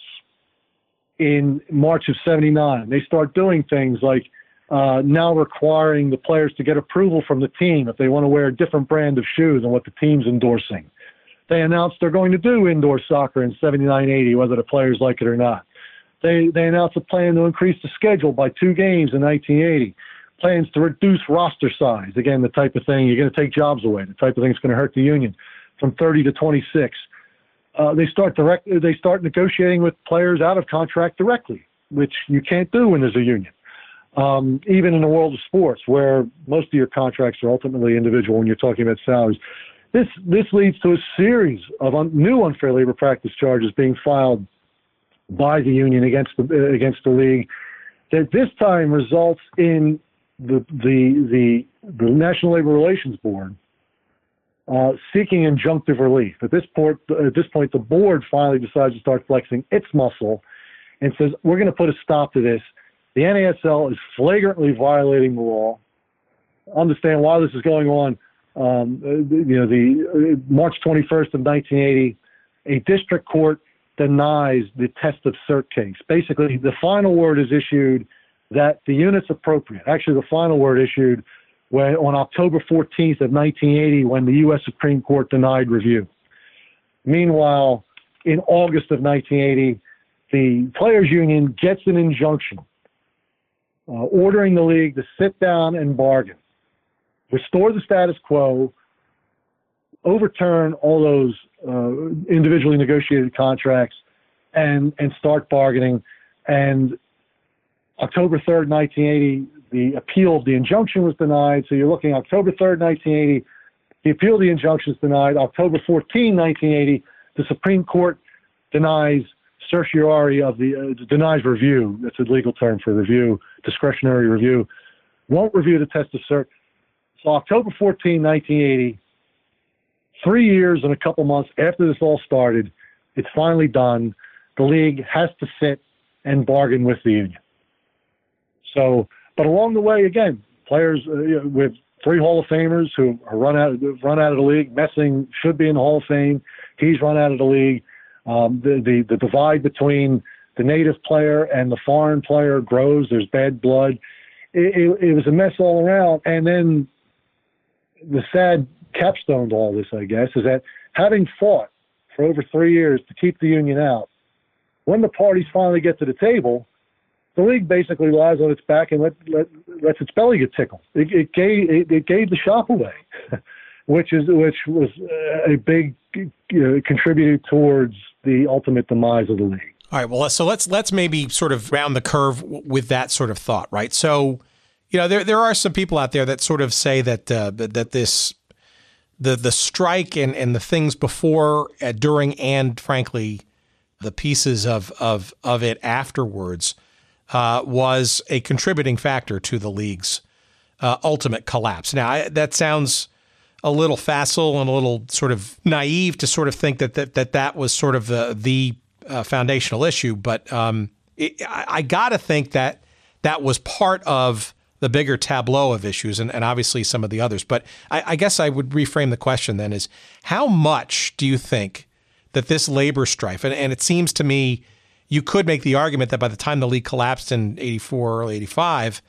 Speaker 6: In March of 79, they start doing things like uh, now requiring the players to get approval from the team if they want to wear a different brand of shoes than what the team's endorsing. They announced they're going to do indoor soccer in 79-80, whether the players like it or not. They they announced a plan to increase the schedule by two games in 1980. Plans to reduce roster size. Again, the type of thing you're going to take jobs away. The type of thing that's going to hurt the union from 30 to 26. Uh, they start direct. They start negotiating with players out of contract directly, which you can't do when there's a union um, even in the world of sports, where most of your contracts are ultimately individual when you're talking about salaries. This this leads to a series of un, new unfair labor practice charges being filed by the union against the against the league. That this time results in the the the, the National Labor Relations Board uh, seeking injunctive relief. At this point, at this point, the board finally decides to start flexing its muscle and says, "We're going to put a stop to this." The NASL is flagrantly violating the law. Understand why this is going on. Um, you know, the uh, March 21st of 1980, a district court denies the test of cert case. Basically, the final word is issued that the unit's appropriate. Actually, the final word issued when, on October 14th of 1980 when the U.S. Supreme Court denied review. Meanwhile, in August of 1980, the players' union gets an injunction uh, ordering the league to sit down and bargain, restore the status quo, overturn all those uh, individually negotiated contracts, and and start bargaining. And October 3rd, 1980, the appeal of the injunction was denied. So you're looking October 3rd, 1980. The appeal of the injunction is denied. October 14, 1980, the Supreme Court denies certiorari of the uh, denies review. That's a legal term for review, discretionary review. Won't review the test of cert. So October 14, 1980, three years and a couple months after this all started, it's finally done. The league has to sit and bargain with the union. So, but along the way, again, players uh, with three Hall of Famers who are run out run out of the league. Messing should be in the Hall of Fame. He's run out of the league. Um, the, the, the divide between the native player and the foreign player grows. There's bad blood. It, it, it was a mess all around. And then the sad capstone to all this, I guess, is that having fought for over three years to keep the union out, when the parties finally get to the table, the league basically lies on its back and let, let lets its belly get tickled. It, it gave it, it, gave the shop away, which is which was a big uh, contributed towards the ultimate demise of the league.
Speaker 5: All right. Well, so let's let's maybe sort of round the curve with that sort of thought, right? So, you know, there there are some people out there that sort of say that uh, that this the the strike and and the things before, uh, during, and frankly, the pieces of of of it afterwards uh, was a contributing factor to the league's uh, ultimate collapse. Now, I, that sounds a little facile and a little sort of naive to sort of think that that that, that was sort of the the uh, foundational issue, but um, it, I, I got to think that that was part of the bigger tableau of issues, and, and obviously some of the others. But I, I guess I would reframe the question then: is how much do you think that this labor strife, and, and it seems to me you could make the argument that by the time the league collapsed in '84, early '85,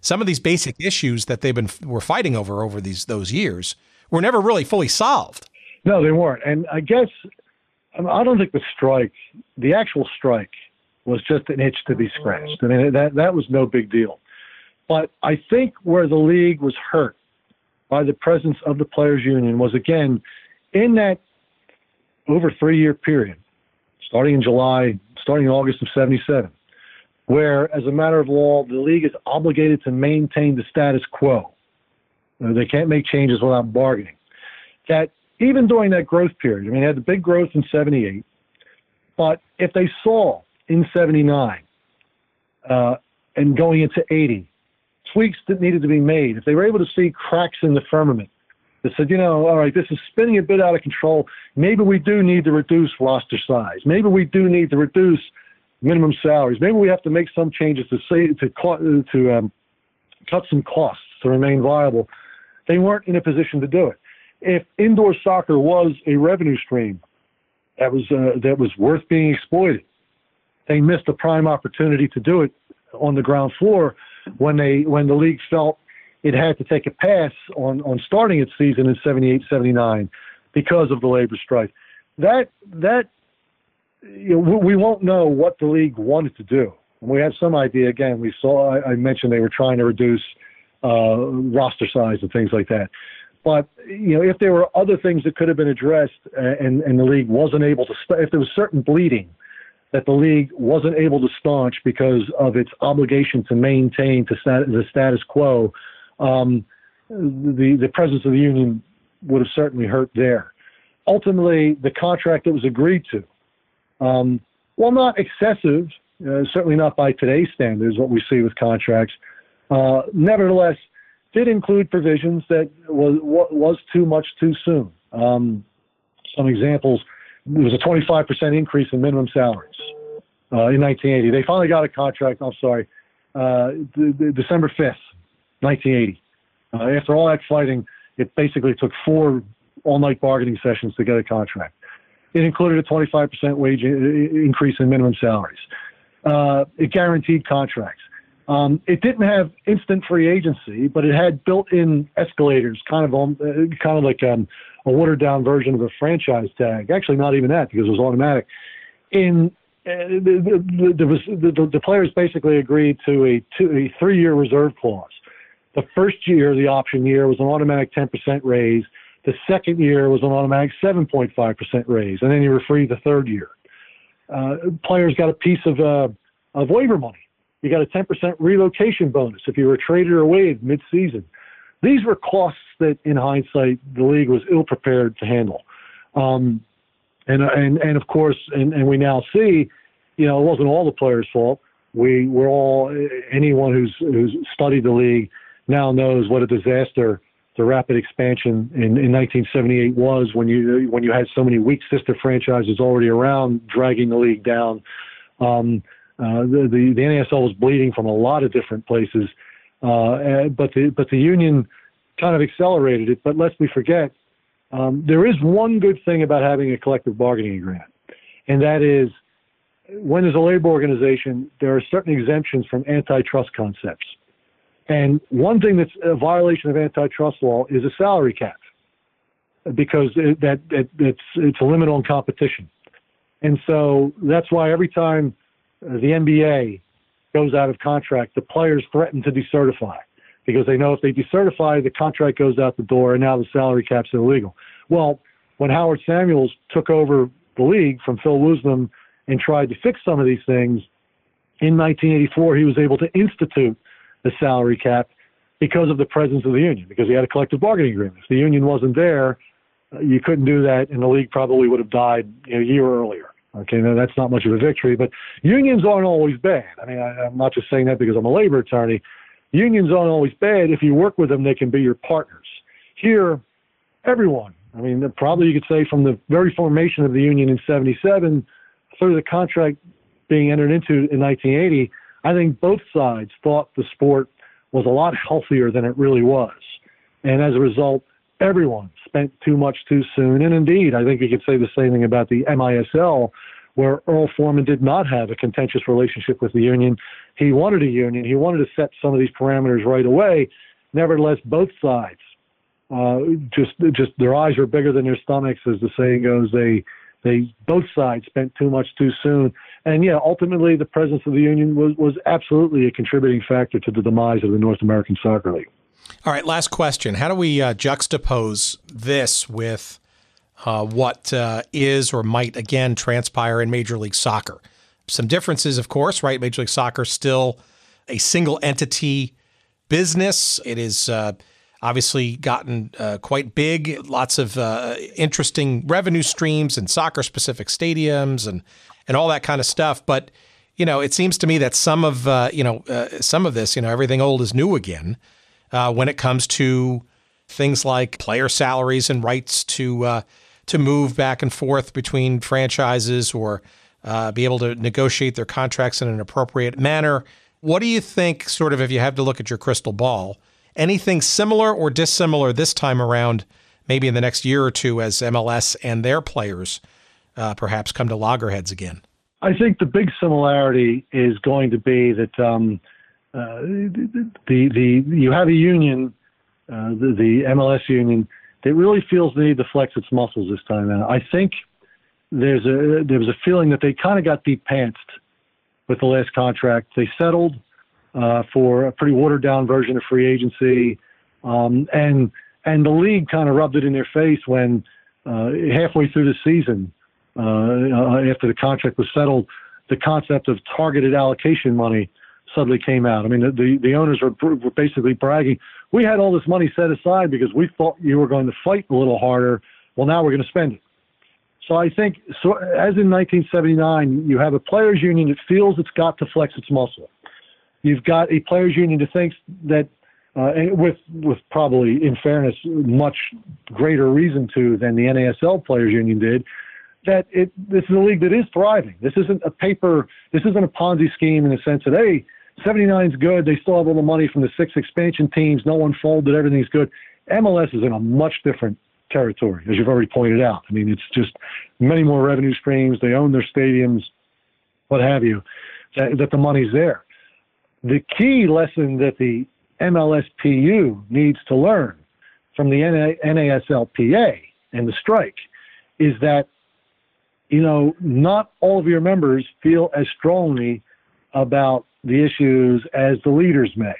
Speaker 5: some of these basic issues that they've been were fighting over over these those years were never really fully solved.
Speaker 6: No, they weren't. And I guess um, I don't think the strike, the actual strike, was just an itch to be scratched. I mean, that that was no big deal. But I think where the league was hurt by the presence of the players' union was again in that over three-year period, starting in July, starting in August of '77, where, as a matter of law, the league is obligated to maintain the status quo. They can't make changes without bargaining. That even during that growth period, I mean, they had the big growth in 78, but if they saw in 79 uh, and going into 80 tweaks that needed to be made, if they were able to see cracks in the firmament that said, you know, all right, this is spinning a bit out of control, maybe we do need to reduce roster size, maybe we do need to reduce minimum salaries, maybe we have to make some changes to say to to um, cut some costs to remain viable. They weren't in a position to do it. If indoor soccer was a revenue stream that was uh, that was worth being exploited, they missed a prime opportunity to do it on the ground floor when they when the league felt it had to take a pass on on starting its season in 78 79 because of the labor strike that that you know, we won't know what the league wanted to do. We have some idea. Again we saw i, I mentioned they were trying to reduce uh, roster size and things like that but you know, if there were other things that could have been addressed, uh, and and the league wasn't able to, st- if there was certain bleeding that the league wasn't able to staunch because of its obligation to maintain to stat- the status quo, um, the the presence of the union would have certainly hurt there. Ultimately, the contract that was agreed to, um, while not excessive, uh, certainly not by today's standards, what we see with contracts, uh, nevertheless did include provisions that was was too much too soon. Um, some examples: there was a 25% increase in minimum salaries uh, in 1980. They finally got a contract. I'm sorry, uh, December 5th, 1980. Uh, after all that fighting, it basically took four all-night bargaining sessions to get a contract. It included a 25% wage increase in minimum salaries. Uh, it guaranteed contracts. Um, it didn't have instant free agency, but it had built-in escalators, kind of um, kind of like um, a watered-down version of a franchise tag. Actually, not even that because it was automatic. In uh, the, the, the, the, the players basically agreed to a, two, a three-year reserve clause. The first year, the option year, was an automatic 10% raise. The second year was an automatic 7.5% raise, and then you were free the third year. Uh, players got a piece of uh, of waiver money you got a 10% relocation bonus if you were traded or waived mid-season. These were costs that, in hindsight, the league was ill prepared to handle. Um, and, and, and of course, and, and we now see, you know, it wasn't all the players' fault. We were all, anyone who's, who's studied the league now knows what a disaster the rapid expansion in, in 1978 was when you when you had so many weak sister franchises already around dragging the league down. Um, uh, the, the, the NASL was bleeding from a lot of different places, uh, but the but the union kind of accelerated it. But lest we forget, um, there is one good thing about having a collective bargaining agreement, and that is when there's a labor organization, there are certain exemptions from antitrust concepts. And one thing that's a violation of antitrust law is a salary cap, because it, that, that it's it's a limit on competition. And so that's why every time the NBA goes out of contract, the players threaten to decertify because they know if they decertify, the contract goes out the door, and now the salary cap's illegal. Well, when Howard Samuels took over the league from Phil Woosnam and tried to fix some of these things, in 1984 he was able to institute the salary cap because of the presence of the union, because he had a collective bargaining agreement. If the union wasn't there, uh, you couldn't do that, and the league probably would have died a year earlier. Okay, now that's not much of a victory, but unions aren't always bad. I mean, I, I'm not just saying that because I'm a labor attorney. Unions aren't always bad. If you work with them, they can be your partners. Here, everyone, I mean, probably you could say from the very formation of the union in 77 through the contract being entered into in 1980, I think both sides thought the sport was a lot healthier than it really was. And as a result, everyone spent too much too soon. And indeed, I think you could say the same thing about the MISL, where Earl Foreman did not have a contentious relationship with the union. He wanted a union. He wanted to set some of these parameters right away. Nevertheless, both sides uh, just just their eyes were bigger than their stomachs, as the saying goes. They they both sides spent too much too soon, and yeah, ultimately the presence of the union was was absolutely a contributing factor to the demise of the North American Soccer League.
Speaker 5: All right, last question. How do we uh, juxtapose this with uh, what uh, is or might again transpire in Major League Soccer? Some differences, of course, right? Major League Soccer still a single entity business. It is uh, obviously gotten uh, quite big, lots of uh, interesting revenue streams and soccer specific stadiums and, and all that kind of stuff. But, you know, it seems to me that some of, you know, some of this, you know, everything old is new again uh, when it comes to things like player salaries and rights to uh, to move back and forth between franchises or uh, be able to negotiate their contracts in an appropriate manner. What do you think, sort of, if you have to look at your crystal ball, anything similar or dissimilar this time around, maybe in the next year or two, as MLS and their players uh, perhaps come to loggerheads again?
Speaker 6: I think the big similarity is going to be that um, uh, the the you have a union, uh, the, the MLS union, that really feels the need to flex its muscles this time. And I think there's a there was a feeling that they kind of got deep pantsed with the last contract. They settled uh, for a pretty watered down version of free agency, um, and and the league kind of rubbed it in their face when uh, halfway through the season, uh, after the contract was settled, the concept of targeted allocation money suddenly came out. I mean, the, the, the owners were, were basically bragging, we had all this money set aside because we thought you were going to fight a little harder. Well, now we're going to spend it. So I think, so as in 1979, you have a players' union that feels it's got to flex its muscle. You've got a players' union that thinks that, uh, with with probably, in fairness, much greater reason to than the NASL players' union did, that it this is a league that is thriving. This isn't a paper. This isn't a Ponzi scheme in the sense that hey, 79 is good. They still have all the money from the six expansion teams. No one folded. Everything's good. MLS is in a much different territory, as you've already pointed out. I mean, it's just many more revenue streams. They own their stadiums, what have you, that, that the money's there. The key lesson that the MLSPU needs to learn from the NASLPA and the strike is that, you know, not all of your members feel as strongly about the issues as the leaders may.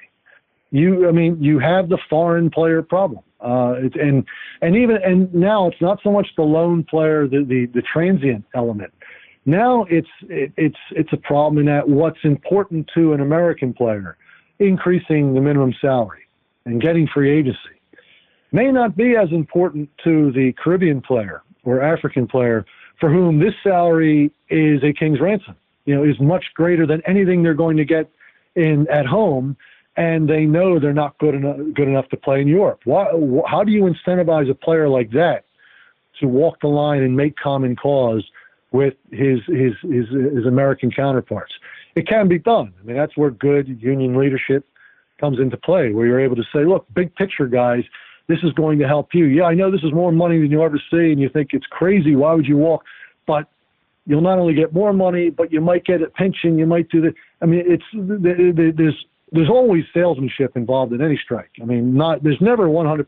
Speaker 6: You, I mean, you have the foreign player problem, uh, and and even and now it's not so much the lone player, the the, the transient element. Now it's it, it's it's a problem in that what's important to an American player, increasing the minimum salary and getting free agency, may not be as important to the Caribbean player or African player for whom this salary is a king's ransom you know, is much greater than anything they're going to get in at home, and they know they're not good enough good enough to play in Europe. Why, how do you incentivize a player like that to walk the line and make common cause with his his his, his American counterparts? It can be done. I mean, that's where good union leadership comes into play, where you're able to say, look, big picture, guys. This is going to help you. Yeah, I know this is more money than you ever see, and you think it's crazy. Why would you walk? But you'll not only get more money, but you might get a pension. You might do the. I mean, it's there's there's always salesmanship involved in any strike. I mean, not there's never 100%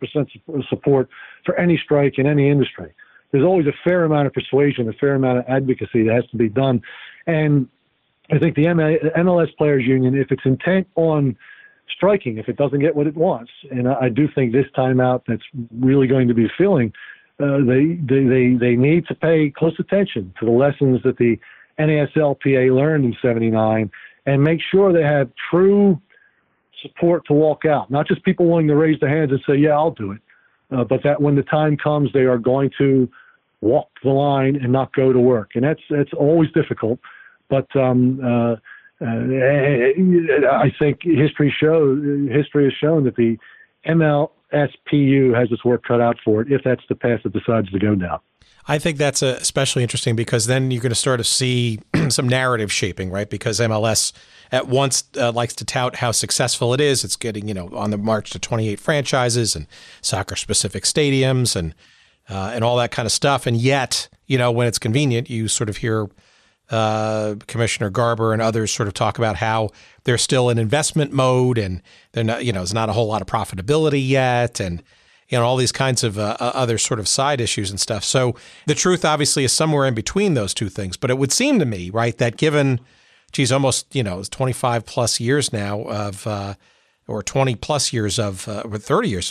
Speaker 6: support for any strike in any industry. There's always a fair amount of persuasion, a fair amount of advocacy that has to be done, and I think the MLS Players Union, if it's intent on striking, if it doesn't get what it wants, and I do think this time out that's really going to be feeling uh, they, they they need to pay close attention to the lessons that the NASLPA learned in '79 and make sure they have true support to walk out, not just people willing to raise their hands and say, "Yeah, I'll do it," uh, but that when the time comes, they are going to walk the line and not go to work, and that's that's always difficult. But um, uh, uh, I think history shows history has shown that the MLSPU has its work cut out for it if that's the path it decides to go down.
Speaker 5: I think that's uh, especially interesting because then you're going to start to see some narrative shaping, right? Because MLS at once uh, likes to tout how successful it is. It's getting, you know, on the march to 28 franchises and soccer specific stadiums and uh, and all that kind of stuff. And yet, you know, when it's convenient, you sort of hear uh, Commissioner Garber and others sort of talk about how they're still in investment mode and they're not, you know, there's not a whole lot of profitability yet, and you know all these kinds of uh, other sort of side issues and stuff. So the truth obviously is somewhere in between those two things. But it would seem to me, right, that given, geez, almost you know, 25 plus years now of uh, or 20 plus years of, uh, or 30 years,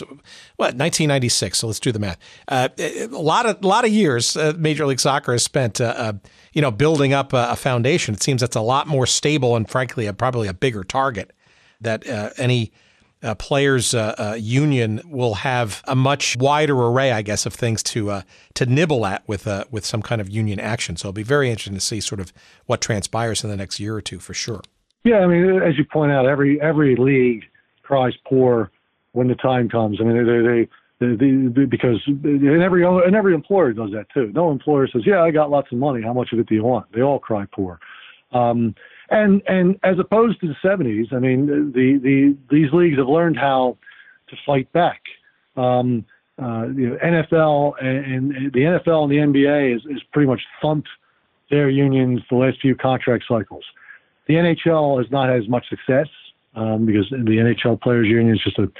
Speaker 5: what, 1996. So let's do the math. Uh, a lot of, a lot of years uh, Major League Soccer has spent, uh, uh, you know, building up a, a, foundation. It seems that's a lot more stable and frankly, a, probably a bigger target that uh, any players union will have a much wider array, I guess, of things to to nibble at with with some kind of union action. So it'll be very interesting to see sort of what transpires in the next year or two for sure.
Speaker 6: Yeah, I mean, as you point out, every every league cries poor when the time comes. I mean, they, they, they, they, because and every and every employer does that too. No employer says, "Yeah, I got lots of money. How much of it do you want?" They all cry poor. Um, and and as opposed to the 70s, I mean, the the these leagues have learned how to fight back. Um, uh, you know, NFL and, and, the NFL and the NBA is, is pretty much thumped their unions the last few contract cycles. The NHL has not had as much success um, because the NHL Players Union is just a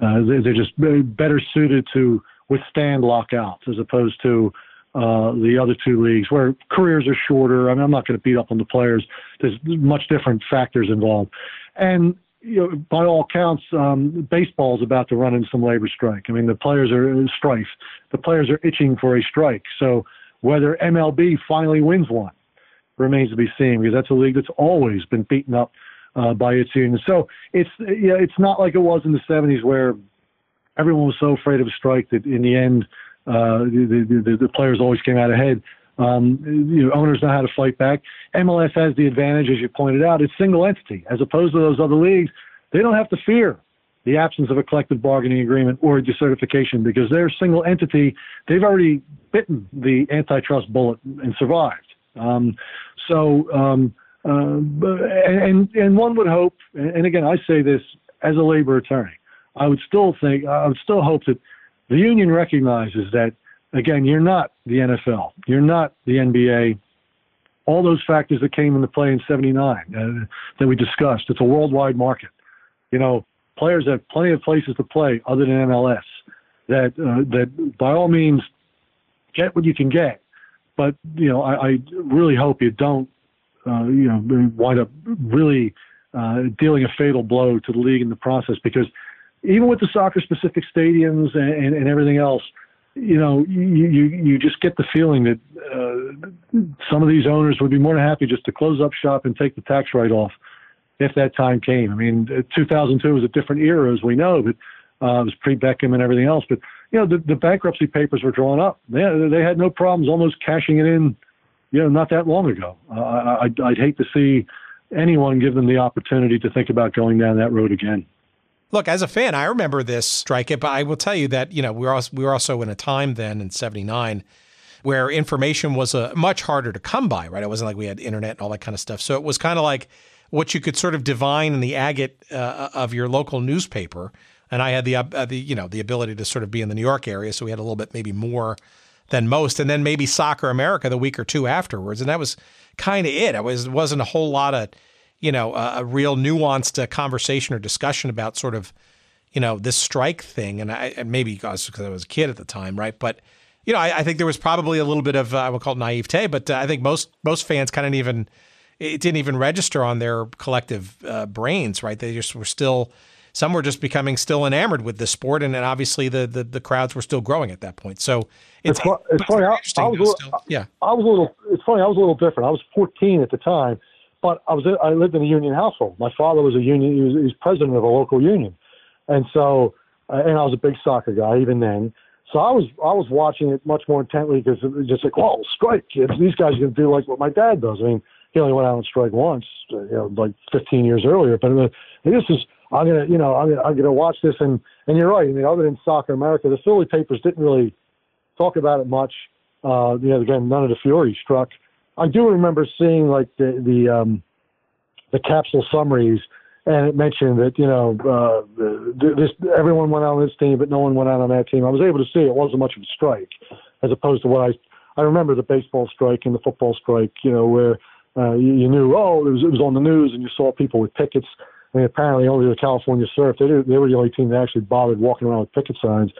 Speaker 6: uh, they're just better suited to withstand lockouts as opposed to uh, the other two leagues where careers are shorter. I mean, I'm not going to beat up on the players. There's much different factors involved, and you know, by all counts, um, baseball is about to run into some labor strike. I mean, the players are in strife. The players are itching for a strike. So whether MLB finally wins one remains to be seen because that's a league that's always been beaten up uh, by its union. So it's yeah, it's not like it was in the 70s where everyone was so afraid of a strike that in the end uh, the, the, the players always came out ahead. Um, you know, owners know how to fight back. MLS has the advantage, as you pointed out, it's single entity as opposed to those other leagues. They don't have to fear the absence of a collective bargaining agreement or decertification because they're a single entity. They've already bitten the antitrust bullet and survived. Um, so um, uh, and and one would hope, and again, I say this as a labor attorney, I would still think, I would still hope that the union recognizes that again, you're not the NFL, you're not the NBA. All those factors that came into play in '79 uh, that we discussed, it's a worldwide market. You know, players have plenty of places to play other than MLS. That uh, that by all means, get what you can get. But you know, I, I really hope you don't uh, you know, wind up really uh, dealing a fatal blow to the league in the process because even with the soccer specific stadiums and, and, and everything else, you know, you, you, just get the feeling that uh, some of these owners would be more than happy just to close up shop and take the tax write off if that time came. I mean, 2002 was a different era, as we know, but uh, it was pre Beckham and everything else. But, you know, the, the bankruptcy papers were drawn up. They, they had no problems almost cashing it in you know, not that long ago. Uh, I'd, I'd hate to see anyone give them the opportunity to think about going down that road again.
Speaker 5: Look, as a fan, I remember this strike. it, But I will tell you that you know we were also, we were also in a time then in '79 where information was a, uh, much harder to come by. Right, it wasn't like we had internet and all that kind of stuff. So it was kind of like what you could sort of divine in the agate uh, of your local newspaper. And I had the uh, the you know the ability to sort of be in the New York area, so we had a little bit maybe more than most, and then maybe Soccer America the week or two afterwards, and that was kind of it. It was wasn't a whole lot of you know a, a real nuanced uh, conversation or discussion about sort of you know this strike thing, and I and maybe because I was a kid at the time, right? But you know, I, I think there was probably a little bit of uh, I would call it naivete, but uh, I think most most fans kind of even it didn't even register on their collective uh, brains, right? They just were still some were just becoming still enamored with the sport, and then obviously the, the, the crowds were still growing at that point. So it's,
Speaker 6: it's, it's funny. I, I, was little, still, yeah, I was a little. It's funny. I was a little different. I was 14 at the time, but I was I lived in a union household. My father was a union. He was, he was president of a local union, and so uh, and I was a big soccer guy even then. So I was I was watching it much more intently because it was just like, oh, strike kids! These guys are going to do like what my dad does. I mean, he only went out on strike once, uh, you know, like 15 years earlier. But uh, this is I'm gonna, you know, I'm gonna, I'm gonna watch this. And and you're right. I mean, other than soccer America, the Philly papers didn't really talk about it much. Uh, you know, again, none of the Fury struck. I do remember seeing like the the um, the capsule summaries and it mentioned that you know uh, this everyone went out on this team, but no one went out on that team. I was able to see it wasn't much of a strike, as opposed to what I I remember the baseball strike and the football strike. You know where uh, you, you knew oh it was it was on the news and you saw people with pickets. I mean, apparently only the California Surf they they were the only team that actually bothered walking around with picket signs.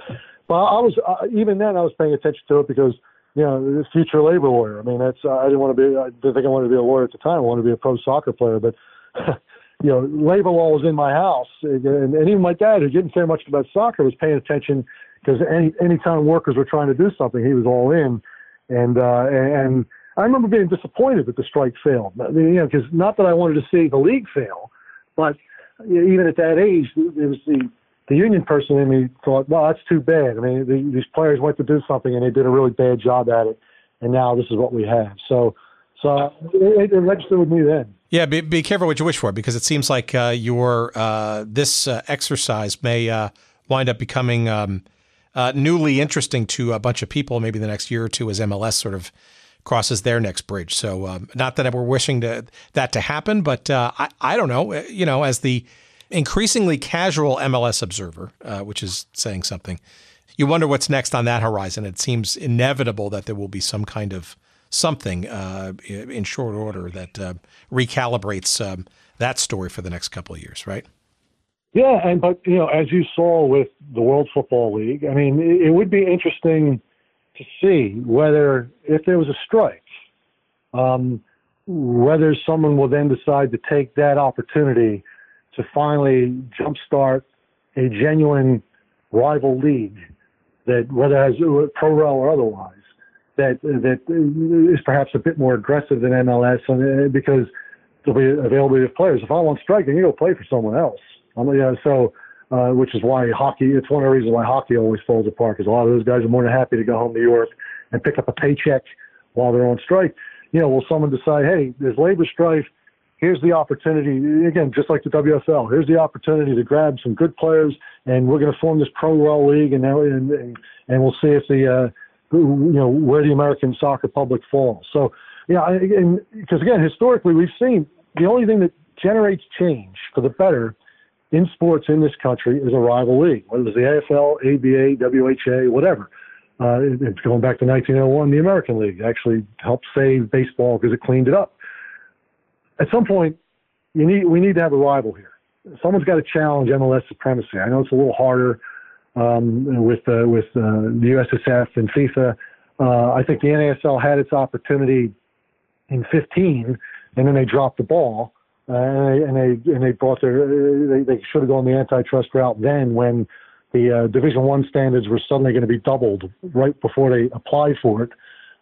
Speaker 6: But I was uh, even then I was paying attention to it because you know, the future labor lawyer. I mean, that's I didn't want to be. I didn't think I wanted to be a lawyer at the time. I wanted to be a pro soccer player, but you know, labor law was in my house, and, and even my dad, who didn't care much about soccer, was paying attention because any anytime workers were trying to do something, he was all in. And uh, and I remember being disappointed that the strike failed. You know, because not that I wanted to see the league fail, but even at that age, it was the the union person in me thought, well, that's too bad. I mean, the, these players went to do something and they did a really bad job at it, and now this is what we have. So, so it, it registered with me then.
Speaker 5: Yeah, be, be careful what you wish for because it seems like uh, your uh, this uh, exercise may uh, wind up becoming um, uh, newly interesting to a bunch of people maybe the next year or two as MLS sort of crosses their next bridge. So, um, not that we're wishing to, that to happen, but uh, I, I don't know. You know, as the increasingly casual MLS observer, which is saying something, you wonder what's next on that horizon. It seems inevitable that there will be some kind of something uh, in short order that uh, recalibrates um, that story for the next couple of years, right?
Speaker 6: Yeah, and but you know, as you saw with the World Football League, I mean, it, it would be interesting to see whether if there was a strike, um, whether someone will then decide to take that opportunity to finally jumpstart a genuine rival league that whether as pro rel or otherwise that that is perhaps a bit more aggressive than MLS uh, because there'll be availability of players. If I'm on strike, then you go play for someone else. I'm, yeah, so uh, which is why hockey. It's one of the reasons why hockey always falls apart because a lot of those guys are more than happy to go home to Europe and pick up a paycheck while they're on strike. You know, will someone decide, hey, there's labor strife. Here's the opportunity again, just like the WFL. Here's the opportunity to grab some good players, and we're going to form this pro rel league, and now and, and and we'll see if the uh, you know, where the American soccer public falls. So, yeah, because again, historically, we've seen the only thing that generates change for the better in sports in this country is a rival league, whether it's the AFL, ABA, WHA, whatever. Uh, it's going back to 1901. The American League actually helped save baseball because it cleaned it up. At some point, you need we need to have a rival here. Someone's got to challenge MLS supremacy. I know it's a little harder um, with uh, with uh, the USSF and FIFA. Uh, I think the NASL had its opportunity in 15, and then they dropped the ball, uh, and they and they brought their they, they should have gone the antitrust route then when the uh, Division One standards were suddenly going to be doubled right before they applied for it,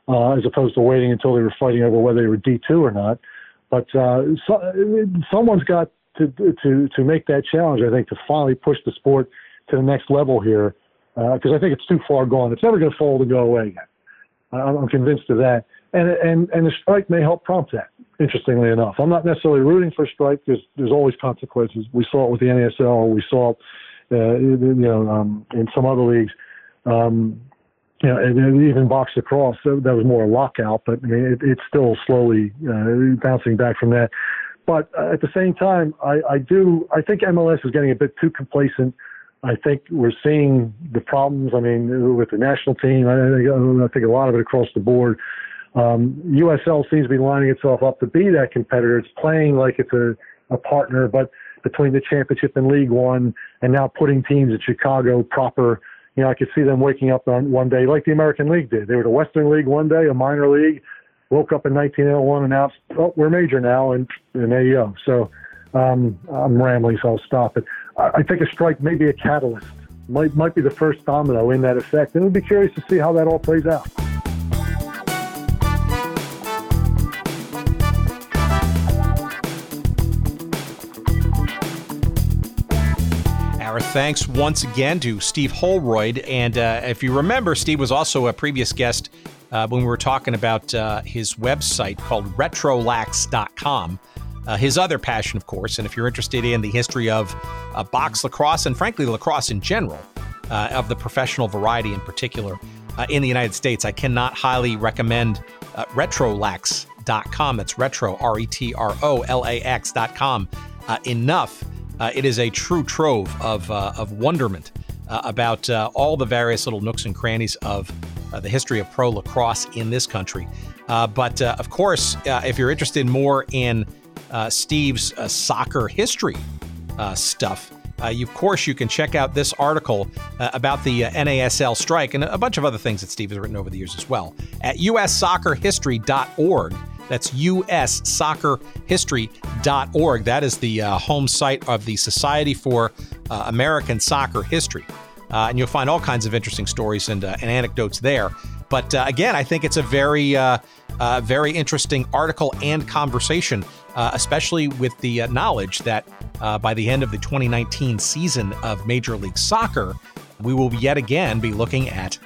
Speaker 6: uh, as opposed to waiting until they were fighting over whether they were D2 or not. But uh, so, someone's got to to to make that challenge. I think to finally push the sport to the next level here because uh, I think it's too far gone. It's never going to fold and go away again. I'm convinced of that. And, and, and the strike may help prompt that, interestingly enough. I'm not necessarily rooting for a strike because there's always consequences. We saw it with the NASL. We saw it, uh, you know, um, in some other leagues. Um, you know, even box lacrosse, that was more a lockout, but it, it's still slowly uh, bouncing back from that. But uh, at the same time, I, I do, I think MLS is getting a bit too complacent I think we're seeing the problems. I mean, with the national team, I, I think a lot of it across the board. Um, USL seems to be lining itself up to be that competitor. It's playing like it's a, a partner, but between the championship and League One, and now putting teams in Chicago proper. You know, I could see them waking up on one day like the American League did. They were the Western League one day, a minor league. Woke up in 1901, and announced, "Oh, we're major now," and and there you go. So Um, I'm rambling, so I'll stop it. I, I think a strike may be a catalyst, might might be the first domino in that effect, and we'll be curious to see how that all plays out.
Speaker 5: Thanks once again to Steve Holroyd. And uh, if you remember, Steve was also a previous guest uh, when we were talking about uh, his website called retrolax.com. Uh, his other passion, of course, and if you're interested in the history of uh, box lacrosse and frankly lacrosse in general, uh, of the professional variety in particular in the United States, I cannot highly recommend retrolax.com. That's retro, R E T R O L A X.com enough. Uh, it is a true trove of, uh, of wonderment uh, about uh, all the various little nooks and crannies of uh, the history of pro lacrosse in this country. Uh, but of course, if you're interested more in Steve's soccer history stuff, you, of course, you can check out this article about the NASL strike and a bunch of other things that Steve has written over the years as well at ussoccerhistory.org. That's ussoccerhistory.org. That is the uh, home site of the Society for uh, American Soccer History. Uh, and you'll find all kinds of interesting stories and, uh, and anecdotes there. But uh, again, I think it's a very, uh, very interesting article and conversation, especially with the knowledge that by the end of the 2019 season of Major League Soccer, we will yet again be looking at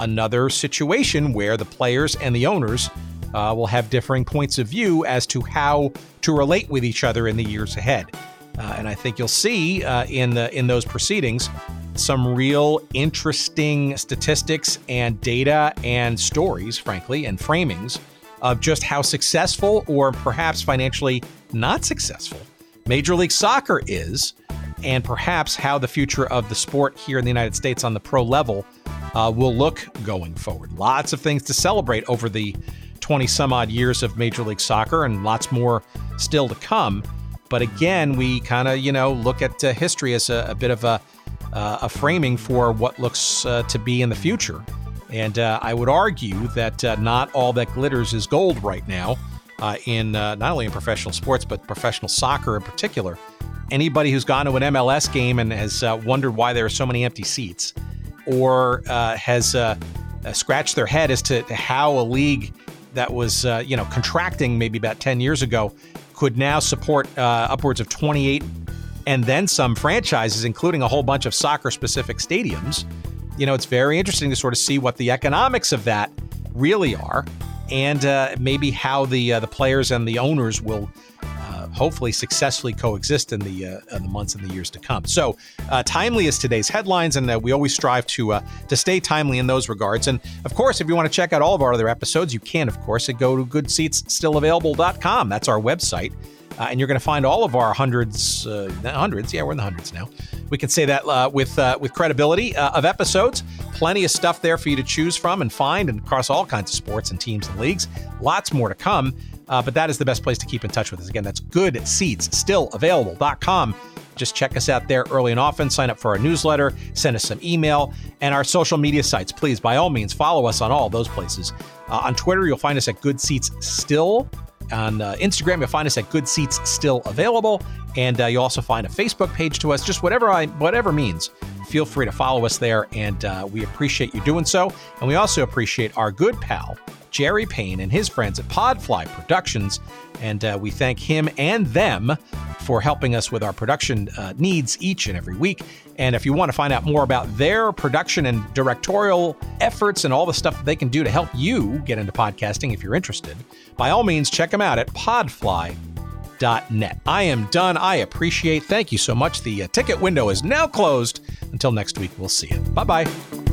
Speaker 5: another situation where the players and the owners uh, will have differing points of view as to how to relate with each other in the years ahead. Uh, and I think you'll see uh, in the in those proceedings some real interesting statistics and data and stories, frankly, and framings of just how successful or perhaps financially not successful Major League Soccer is, and perhaps how the future of the sport here in the United States on the pro level uh, will look going forward. Lots of things to celebrate over the 20 some odd years of Major League Soccer and lots more still to come. But again, we kind of, you know, look at uh, history as a, a, bit of a, uh, a framing for what looks uh, to be in the future. And uh, I would argue that uh, not all that glitters is gold right now uh, in not only in professional sports, but professional soccer in particular. Anybody who's gone to an MLS game and has wondered why there are so many empty seats or has scratched their head as to how a league that was uh, you know contracting maybe about 10 years ago could now support uh, upwards of 28 and then some franchises including a whole bunch of soccer specific stadiums. You know it's very interesting to sort of see what the economics of that really are and uh, maybe how the uh, the players and the owners will hopefully successfully coexist in the uh, in the months and the years to come. So, uh, timely is today's headlines, and uh, we always strive to uh, to stay timely in those regards. And of course, if you want to check out all of our other episodes, you can, of course, go to goodseatsstillavailable.com. That's our website. Uh, and you're going to find all of our hundreds, uh, hundreds, yeah, we're in the hundreds now. We can say that uh, with uh, with credibility of episodes. Plenty of stuff there for you to choose from and find, and across all kinds of sports and teams and leagues. Lots more to come. Uh, but that is the best place to keep in touch with us. Again, that's good seats still available.com. Just check us out there early and often. Sign up for our newsletter, send us some email, and our social media sites. Please, by all means, follow us on all those places. Uh, on Twitter, you'll find us at Good Seats Still. On uh, Instagram, you'll find us at Good Seats Still Available, and uh, you'll also find a Facebook page to us. Just whatever I, whatever means, feel free to follow us there, and uh, we appreciate you doing so. And we also appreciate our good pal Jerry Payne and his friends at Podfly Productions. And uh, we thank him and them for helping us with our production uh, needs each and every week. And if you want to find out more about their production and directorial efforts and all the stuff that they can do to help you get into podcasting if you're interested, by all means, check them out at podfly.net. I am done. I appreciate. Thank you so much. The uh, ticket window is now closed. Until next week, we'll see you. Bye bye.